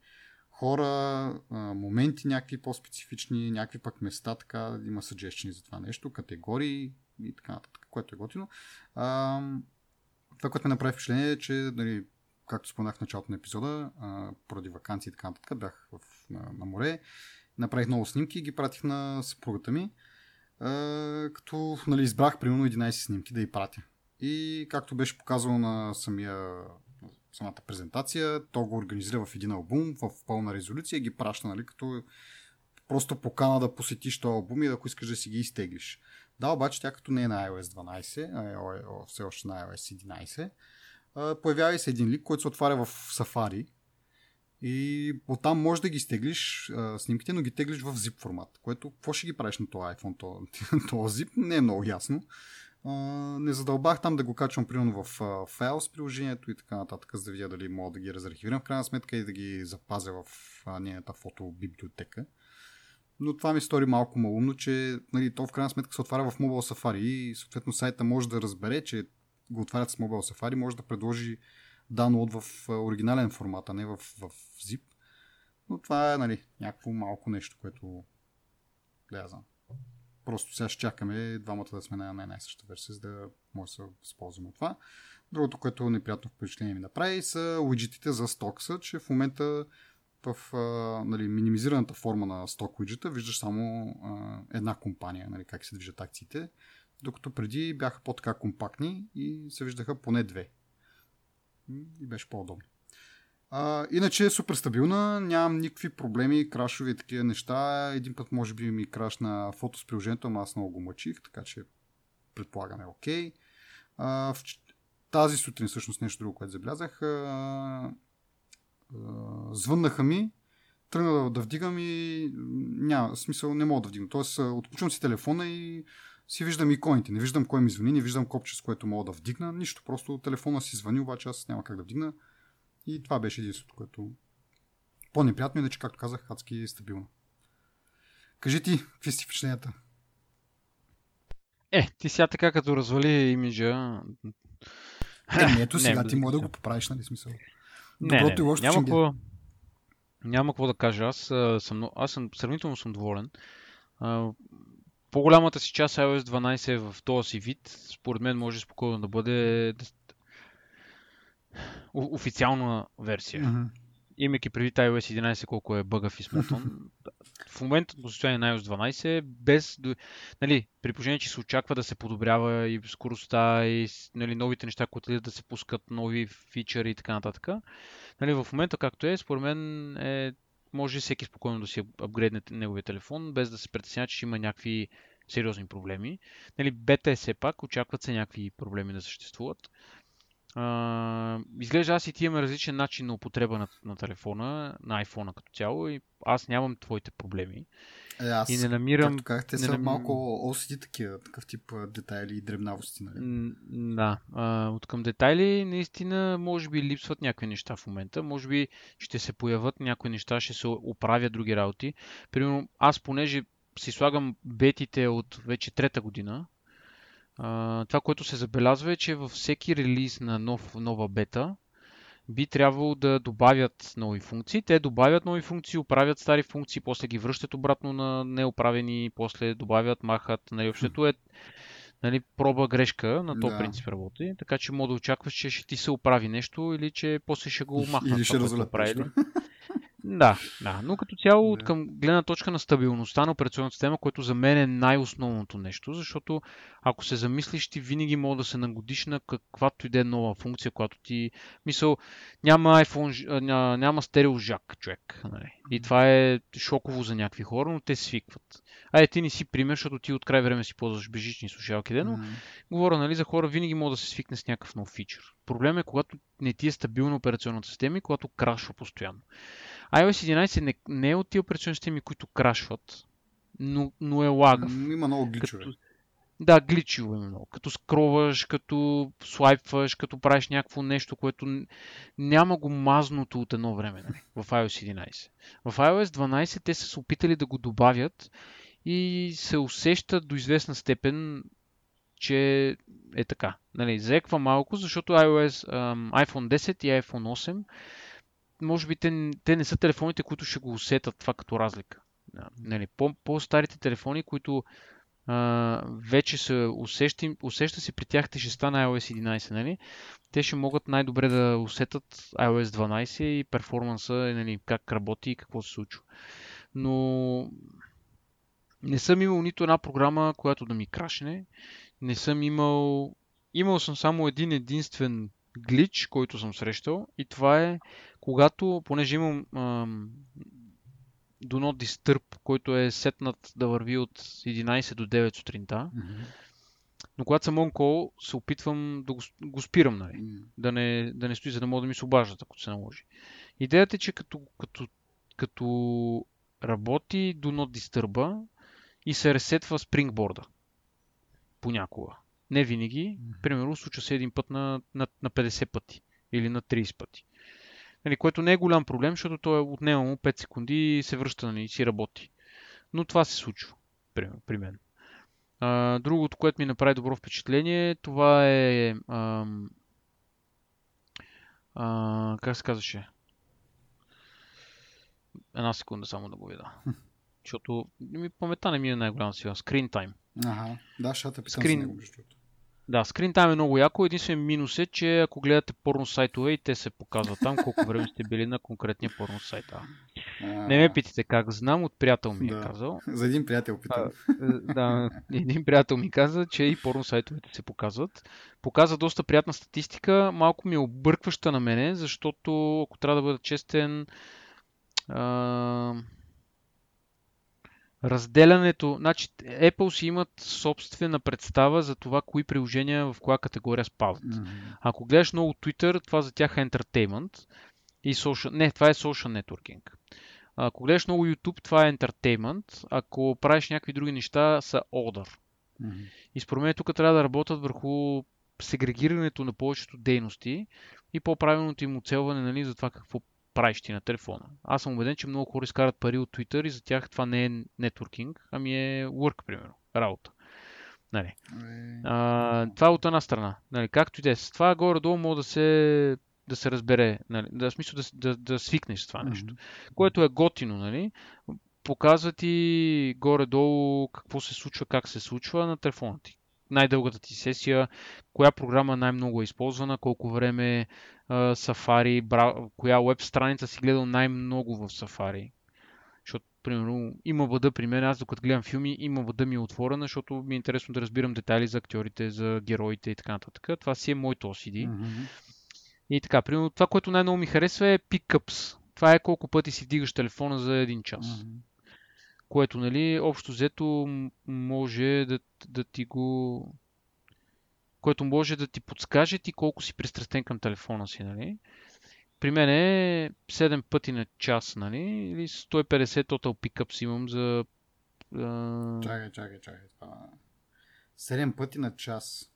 хора, моменти някакви по-специфични, някакви пък места, така има съджещени за това нещо, категории и така нататък, което е готино. Това, което ме направи впечатление е, че, нали, както споменах в началото на епизода, поради вакансии и така нататък, бях в, на, на море, направих много снимки и ги пратих на съпругата ми, като нали, избрах примерно 11 снимки да й пратя. И както беше показано на самия самата презентация. То го организира в един албум, в пълна резолюция и ги праща, нали, като просто покана да посетиш този албум и ако искаш да си ги изтеглиш. Да, обаче тя като не е на iOS 12, а е все още на iOS 11, появява се един лик, който се отваря в Safari и оттам можеш да ги стеглиш а, снимките, но ги теглиш в zip формат, което какво ще ги правиш на този iPhone, този *laughs* zip, не е много ясно. Не задълбах там да го качвам примерно в а, файл с приложението и така нататък, за да видя дали мога да ги разархивирам. В крайна сметка и да ги запазя в а, нейната фотобиблиотека. Но това ми стори малко малумно, че нали, то в крайна сметка се отваря в Mobile Safari и съответно сайта може да разбере, че го отварят с Mobile Safari, може да предложи download в оригинален формат, а не в, в zip. Но това е нали, някакво малко нещо, което да. Просто сега ще чакаме двамата да сме на една и съща версия, за да може да се възползваме от това. Другото, което неприятно впечатление ми направи, са уиджетите за стокса, че в момента в а, нали, минимизираната форма на сток уиджета виждаш само а, една компания, нали, как се движат акциите, докато преди бяха по-така компактни и се виждаха поне две. И беше по-удобно. А, иначе е супер стабилна, нямам никакви проблеми, крашови и такива неща. Един път може би ми крашна фото с приложението, ама аз много го мъчих, така че предполагам е окей. Okay. в... Тази сутрин всъщност нещо друго, което забелязах. А, а, звъннаха ми, тръгна да, да вдигам и няма смисъл, не мога да вдигна. Тоест, отключвам си телефона и си виждам иконите. Не виждам кой ми звъни, не виждам копче, с което мога да вдигна. Нищо, просто телефона си звъни, обаче аз няма как да вдигна. И това беше единството, което по-неприятно, иначе, както казах, адски е стабилно. Кажи ти, какви си впечатленията? Е, ти сега така като развали имиджа... Е, не, ето *laughs* сега не, ти може да го поправиш, нали смисъл? Доброто не, не, и лошото няма какво, няма какво да кажа. Аз съм, аз съм сравнително съм доволен. По-голямата си част iOS 12 е в този си вид. Според мен може спокойно да бъде официална версия. Mm-hmm. имайки преди iOS 11 колко е бъгав и смотан, *laughs* в момента до състояние на iOS 12, без, нали, при положение, че се очаква да се подобрява и скоростта и нали, новите неща, които да се пускат, нови фичъри и така нататък. Нали, в момента както е, според мен е, може всеки спокойно да си апгрейдне неговия телефон, без да се притеснява, че има някакви сериозни проблеми. Нали, бета е все пак, очакват се някакви проблеми да съществуват. А, изглежда аз и ти имаме различен начин на употреба на, на телефона, на iPhone като цяло и аз нямам твоите проблеми. Е, аз, и не намирам... Както казах, те са нам... малко OCD такива, такъв тип детайли и дребнавости. Нали? Да, а, от към детайли наистина може би липсват някакви неща в момента. Може би ще се появят някои неща, ще се оправят други работи. Примерно аз понеже си слагам бетите от вече трета година, това, което се забелязва е, че във всеки релиз на нов, нова бета би трябвало да добавят нови функции. Те добавят нови функции, оправят стари функции, после ги връщат обратно на неоправени, после добавят, махат. Нали, общото е нали, проба грешка, на този да. принцип работи. Така че мога да очакваш, че ще ти се оправи нещо или че после ще го махнат. Или ще развалят *laughs* да, да, но като цяло от към гледна точка на стабилността на операционната система, което за мен е най-основното нещо, защото ако се замислиш, ти винаги мога да се нагодиш на каквато и да е нова функция, която ти... Мисъл, няма iPhone, няма, няма стерео жак, човек. Нали? И това е шоково за някакви хора, но те свикват. Ай, ти не си пример, защото ти от край време си ползваш бежични слушалки, но mm-hmm. говоря нали, за хора, винаги мога да се свикне с някакъв нов фичър. Проблем е, когато не ти е стабилна операционната система и когато крашва постоянно iOS 11 не, не е от тия операционни системи, които крашват, но, но е лагав. Има много гличове. Като, да, гличове много. Като скроваш, като слайпваш, като правиш някакво нещо, което няма го мазното от едно време нали, в iOS 11. В iOS 12 те са се опитали да го добавят и се усеща до известна степен, че е така. Нали, заеква малко, защото iOS, iPhone 10 и iPhone 8 може би те, те не са телефоните, които ще го усетат това като разлика. Нали, по, по-старите телефони, които а, вече се усеща, усеща се при тях тежестта на iOS 11, нали? те ще могат най-добре да усетат iOS 12 и перформанса, нали, как работи и какво се случва. Но не съм имал нито една програма, която да ми крашне. Не съм имал... Имал съм само един единствен глич, който съм срещал и това е когато, понеже имам ам, Do Not Disturb, който е сетнат да върви от 11 до 9 сутринта, mm-hmm. но когато съм call, се опитвам да го, го спирам, нали? Mm-hmm. да, не, да не стои, за да мога да ми се обаждат, ако се наложи. Идеята е, че като, като, като работи Do Not Disturb и се ресетва спрингборда понякога. Не винаги. Примерно, случва се един път на, на, на 50 пъти или на 30 пъти. Нали, което не е голям проблем, защото той е отнема му 5 секунди и се връща нали, и си работи. Но това се случва при, при мен. А, другото, което ми направи добро впечатление, това е... А, а, как се казваше? Една секунда само да го видя. Защото ми паметта не ми е най-голяма сила. Screen time. Ага, да, ще те питам Screen... него, защото. Да, скрин тайм е много яко. Единствен минус е, че ако гледате порно сайтове и те се показват там, колко време сте били на конкретния порно сайт. А. Не ме питайте как знам, от приятел ми е да. е казал. За един приятел питам. А, да, един приятел ми каза, че и порно сайтовете се показват. Показва доста приятна статистика, малко ми е объркваща на мене, защото ако трябва да бъда честен, а разделянето, значи Apple си имат собствена представа за това, кои приложения в коя категория спават. Mm-hmm. Ако гледаш много Twitter, това за тях е entertainment и social... Не, това е social networking. Ако гледаш много YouTube, това е entertainment. Ако правиш някакви други неща, са order. Mm-hmm. И според мен тук трябва да работят върху сегрегирането на повечето дейности и по-правилното им оцелване нали, за това какво правиш ти на телефона. Аз съм убеден, че много хора изкарат пари от Twitter и за тях това не е нетворкинг, ами е work, примерно, работа. Нали. А, това е от една страна. Нали, както и да е. С това горе-долу мога да се, да се разбере, нали, да, в смисъл да, да, да свикнеш с това нещо. Mm-hmm. Което е готино, нали. Показва ти горе-долу какво се случва, как се случва на телефона ти. Най-дългата ти сесия, коя програма най-много е използвана, колко време uh, Safari, бра... коя веб страница си гледал най-много в Safari. Защото, примерно, има бъда при мен, аз докато гледам филми, има бъда ми е отворена, защото ми е интересно да разбирам детайли за актьорите, за героите и така нататък. Това си е моето OCD. Mm-hmm. И така, примерно, това, което най-много ми харесва е pickups. Това е колко пъти си вдигаш телефона за един час. Mm-hmm. Което, нали, общо взето може да, да ти го... Което може да ти подскаже ти колко си пристрастен към телефона си, нали. При мен е 7 пъти на час, нали, или 150 total pickups имам за... Чакай, чакай, чакай. 7 пъти на час.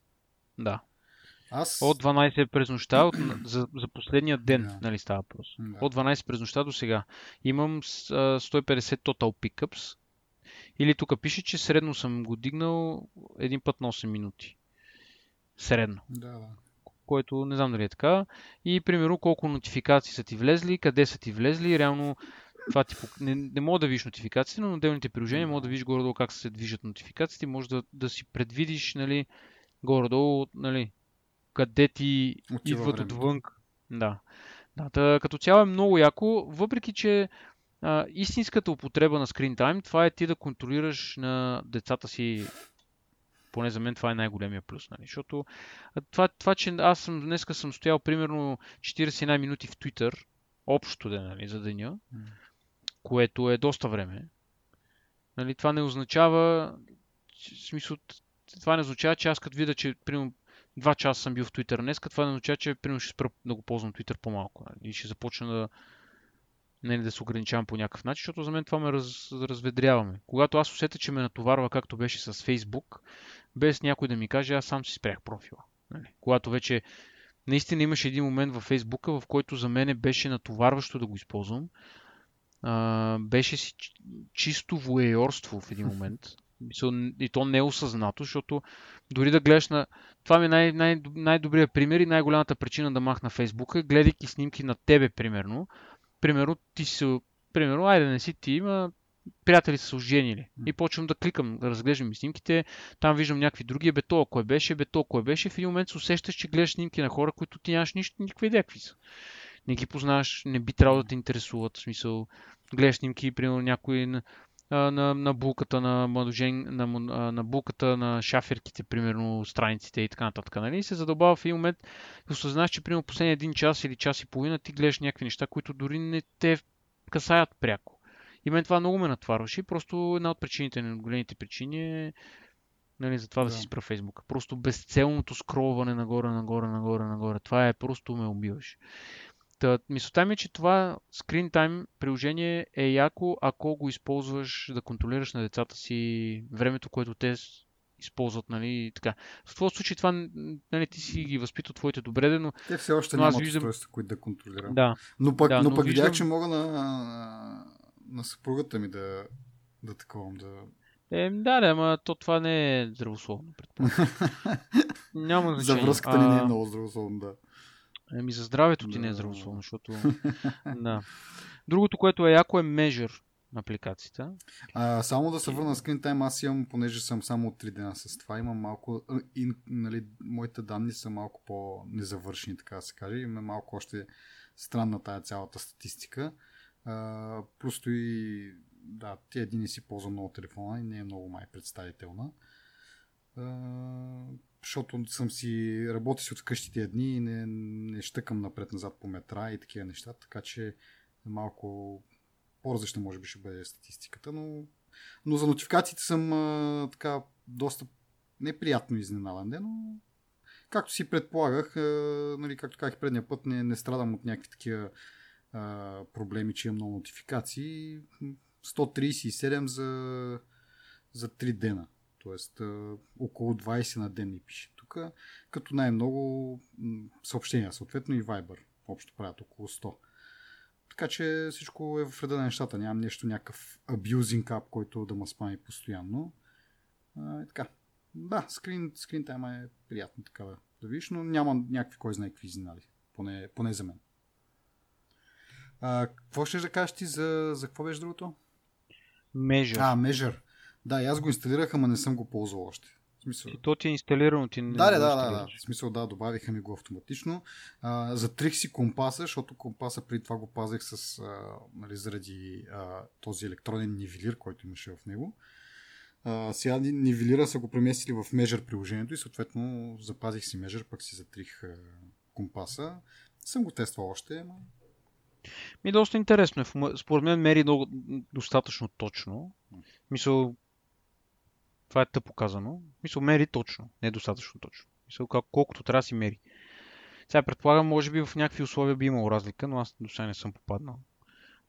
Да. Аз... От 12 през нощта, от, *clears throat* за, за последния ден, да. нали става въпрос. Да. От 12 през нощта до сега. Имам 150 total pickups. Или тук пише, че средно съм го дигнал един път на 8 минути. Средно. Да, да. Което не знам дали е така. И примерно колко нотификации са ти влезли, къде са ти влезли. Реално това ти, не, не мога да видиш нотификациите, но на отделните приложения мога да видиш горе-долу как се движат нотификациите. Може да, да си предвидиш нали, горе-долу нали, къде ти Отива идват времето. отвън. Да. да тъ, като цяло е много яко, въпреки че а, истинската употреба на screen time, това е ти да контролираш на децата си поне за мен това е най-големия плюс. Нали? Защото това, това, че аз съм, днеска съм стоял примерно 41 минути в Twitter, общо ден, нали, за деня, mm. което е доста време. Нали, това не означава, в смисъл, това не означава, че аз като видя, че примерно два часа съм бил в Twitter днес, това не означава, че примерно ще спра да го ползвам Twitter по-малко. Нали? И ще започна да, не, да се ограничавам по някакъв начин, защото за мен това ме раз, разведряваме. Когато аз усетя, че ме натоварва както беше с Facebook, без някой да ми каже, аз сам си спрях профила. Нали? Когато вече наистина имаше един момент във Facebook, в който за мен беше натоварващо да го използвам. А, беше си чисто воеорство в един момент. *laughs* И то не е осъзнато, защото дори да гледаш на... Това ми е най- най- най-добрият пример и най-голямата причина да махна Фейсбука, гледайки снимки на тебе, примерно. Примерно, ти си... Примерно, айде не си ти, има приятели са се оженили. И почвам да кликам, да разглеждам снимките. Там виждам някакви други. Бе то, кой беше, бе то, кой беше. В един момент се усещаш, че гледаш снимки на хора, които ти нямаш нищо, никаква идея какви са. Не ги познаваш, не би трябвало да те интересуват. В смисъл, гледаш снимки, примерно някой на, на булката на, младожен, на, на булката на шаферките, примерно страниците и така нататък. Нали? И се задълбава в един момент и осъзнаеш, че примерно последния един час или час и половина ти гледаш някакви неща, които дори не те касаят пряко. И мен това много ме натварваше. Просто една от причините, големите причини е нали, за това да, да си спра Фейсбука. Просто безцелното скролване нагоре, нагоре, нагоре, нагоре. Това е просто ме убиваш. Та, мисълта ми е, че това Screen Time приложение е яко, ако го използваш да контролираш на децата си времето, което те използват, нали, така. В твоя случай това, нали, ти си ги възпитал твоите добре, но... Те все още нямат виждам... устройства, които да контролирам. Да. Но пък, да, но, но пък виждам... видях, че мога на, на съпругата ми да, да таковам, да... Е, да, да, ама то това не е здравословно, предполагам. *laughs* Няма значение. За връзката ни не е много здравословно, да. Ами за здравето ти да. не е здравословно, защото... *laughs* да. Другото, което е яко е Measure на апликацията. А, само да се върна на Screen Time, аз имам, понеже съм само от 3 дена с това, имам малко... И, нали, моите данни са малко по-незавършени, така да се каже. Има малко още странна тая цялата статистика. А, просто и да, ти един не си ползва много телефона и не е много май представителна. А, защото съм си работил си от вкъщи тия дни и не, не щъкам напред-назад по метра и такива неща, така че малко по-различна може би ще бъде статистиката, но, но за нотификациите съм а, така доста неприятно изненадан, но както си предполагах, а, нали, както казах предния път, не, не страдам от някакви такива а, проблеми, че имам много нотификации. 137 за, за 3 дена. Тоест около 20 на ден ми пише тук, като най-много съобщения, съответно и Viber. Общо правят около 100. Така че всичко е в реда на нещата. Нямам нещо, някакъв абюзинг ап, който да ме спами постоянно. А, и така. Да, скрин, скрин тайма е приятно така да, да видиш, но няма някакви кой знае какви изненади. Поне, поне за мен. А, какво ще да кажеш ти за, за какво беше другото? Measure. А, Measure. Да, аз го инсталирах, ама не съм го ползвал още. В смисъл... И то ти е инсталирано, ти не да, да, да, да, В смисъл, да, добавиха ми го автоматично. А, затрих си компаса, защото компаса преди това го пазех с, а, нали, заради а, този електронен нивелир, който имаше в него. А, сега нивелира са го преместили в Measure приложението и съответно запазих си Measure, пък си затрих а, компаса. Съм го тествал още, но... Ми доста интересно е. Според мен мери много, достатъчно точно. Мисъл, това е тъпо казано. Мисъл, мери точно, не е достатъчно точно. Мисъл, колкото трябва да си мери. Сега предполагам, може би в някакви условия би имало разлика, но аз до сега не съм попаднал.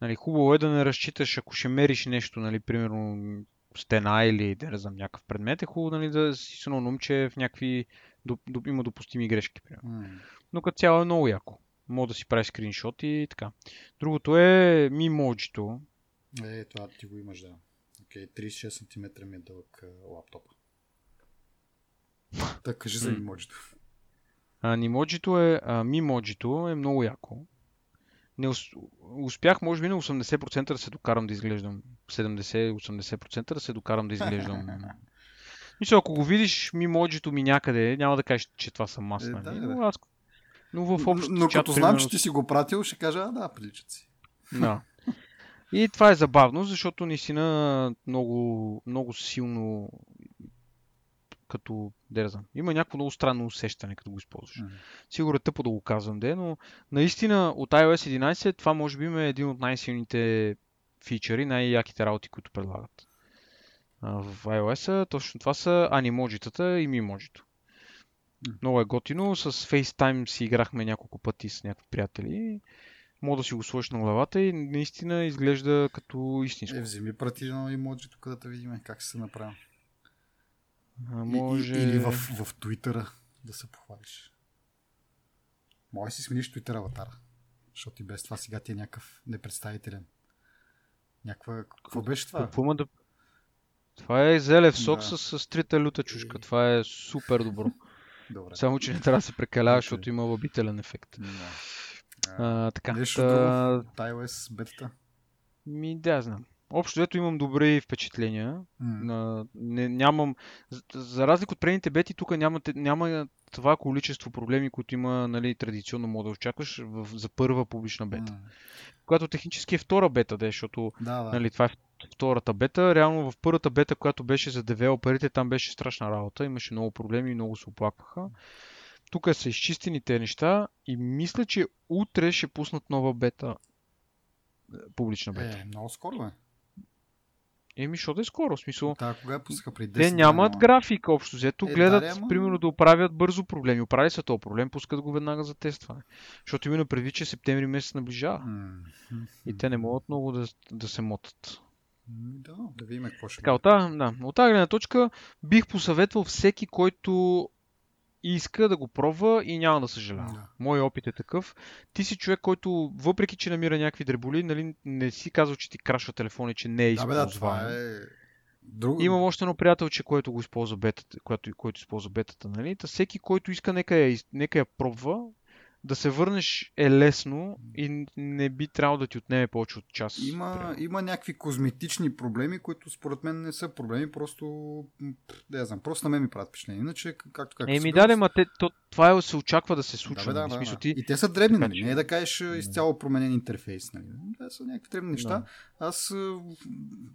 Нали, хубаво е да не разчиташ, ако ще мериш нещо, нали, примерно стена или да не знам, някакъв предмет, е хубаво нали, да си се наум, че в някакви доп, доп, има допустими грешки. Примерно. Mm. Но като цяло е много яко. Мога да си прави скриншот и така. Другото е мимоджито. Е, това ти го имаш, да. Okay, 36 см ми е дълъг лаптопа. Така, кажи за мимоджито. А, нимоджито е, а, мимоджито е много яко. Не успях, може би, на 80% да се докарам да изглеждам. 70-80% да се докарам да изглеждам. *laughs* Мисля, ако го видиш мимоджито ми някъде, няма да кажеш, че това съм аз. Е, нали? да, но, аз... но в общото Но, но чат, като знам, примерно... че ти си го пратил, ще кажа, а, да, приличат си. Да. И това е забавно, защото наистина много, много силно като, да не знам, има някакво много странно усещане, като го използваш. Mm-hmm. Сигурно е тъпо да го казвам, де, но наистина от iOS 11 това може би е един от най-силните фичъри, най-яките работи, които предлагат. в iOS точно това са анимоджитата и мимоджито. Mm-hmm. Много е готино. С FaceTime си играхме няколко пъти с някакви приятели мога да си го сложиш на главата и наистина изглежда като истинско. Е, вземи прати едно емоджи тук да видим как се направи. А, може... И, или в, в Твитъра да се похвалиш. Може си смениш Твитър аватара. Защото и без това сега ти е някакъв непредставителен. Някаква... Какво беше това? Какво да... Това е зелев сок да. с, с трите люта чушка. Това е супер добро. *laughs* Добре. Само, че не трябва да се прекалява, защото има лобителен ефект. Да. А, така, Нещо та... iOS бетата? Ми, да, знам. Общо ето имам добри впечатления. Mm. На, не, нямам, за, за разлика от предните бети, тук няма, няма това количество проблеми, които има нали, традиционно мога да очакваш в, за първа публична бета. Mm. Която технически е втора бета, да, защото да, да. Нали, това е втората бета. Реално в първата бета, която беше за девелоперите, там беше страшна работа. Имаше много проблеми и много се оплакваха. Mm тук са изчистени те неща и мисля, че утре ще пуснат нова бета. Е, публична бета. Е, много скоро е. Еми, що да е скоро, в смисъл. Да, кога пуснаха при 10 Те нямат но... графика общо взето, е, гледат, да, ама... примерно, да оправят бързо проблеми. Оправили са този проблем, пускат го веднага за тестване. Защото именно преди, че септември месец наближава. Mm-hmm. И те не могат много да, да се мотат. Да, да видим какво ще така, от да, от тази гледна точка бих посъветвал всеки, който иска да го пробва и няма да съжалява. Да. Мой опит е такъв. Ти си човек, който въпреки, че намира някакви дреболи, нали, не си казва, че ти крашва телефон и че не е използван. Да, бе, да, това е... Друг... Имам още едно приятелче, което го използва бетата, който, който използва бетата, нали? Та всеки, който иска, нека я, нека я пробва да се върнеш е лесно и не би трябвало да ти отнеме повече от час. Има, има някакви козметични проблеми, които според мен не са проблеми, просто да я знам, просто на мен ми правят впечатление. Иначе, както както Еми да, ма те, то, това е, се очаква да се случва. Да, да, да, да. Ти... И те са дребни, нали? Не е да кажеш изцяло променен интерфейс. Нали? Те са някакви дребни неща. Да. Аз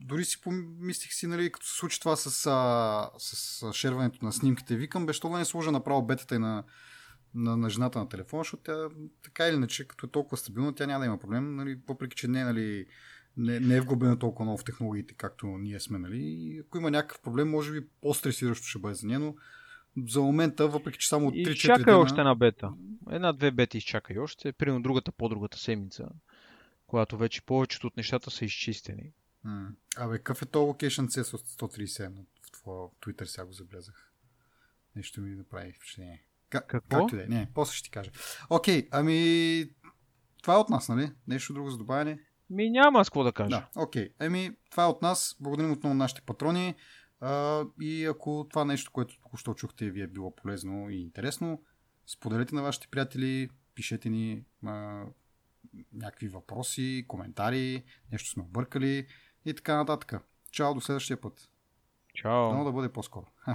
дори си помислих си, нали, като се случи това с, с, с шерването на снимките, викам, бе, що да не сложа направо бетата и на на, на жената на телефона, защото тя така или иначе, като е толкова стабилна, тя няма да има проблем, нали, въпреки че не, нали, не, не е вглъбена толкова много в технологиите, както ние сме. Нали. Ако има някакъв проблем, може би по-стресиращо ще бъде за нея, но за момента, въпреки че само 3-4 Изчакай дена... още една бета. Една-две бети изчакай още. Примерно другата по-другата седмица, когато вече повечето от нещата са изчистени. М. Абе, какъв е то Location C 137? В твоя Twitter сега го заблязах. Нещо ми направи впечатление. Как, Какво? Както да е. Не, после ще ти кажа. Окей, ами... Това е от нас, нали? Нещо друго за добавяне? Ми няма с какво да кажа. Да, окей. Ами, това е от нас. Благодарим отново на нашите патрони. А, и ако това нещо, което току-що чухте, ви е било полезно и интересно, споделете на вашите приятели, пишете ни а, някакви въпроси, коментари, нещо сме объркали и така нататък. Чао, до следващия път. Чао. Дано да бъде по-скоро. *laughs*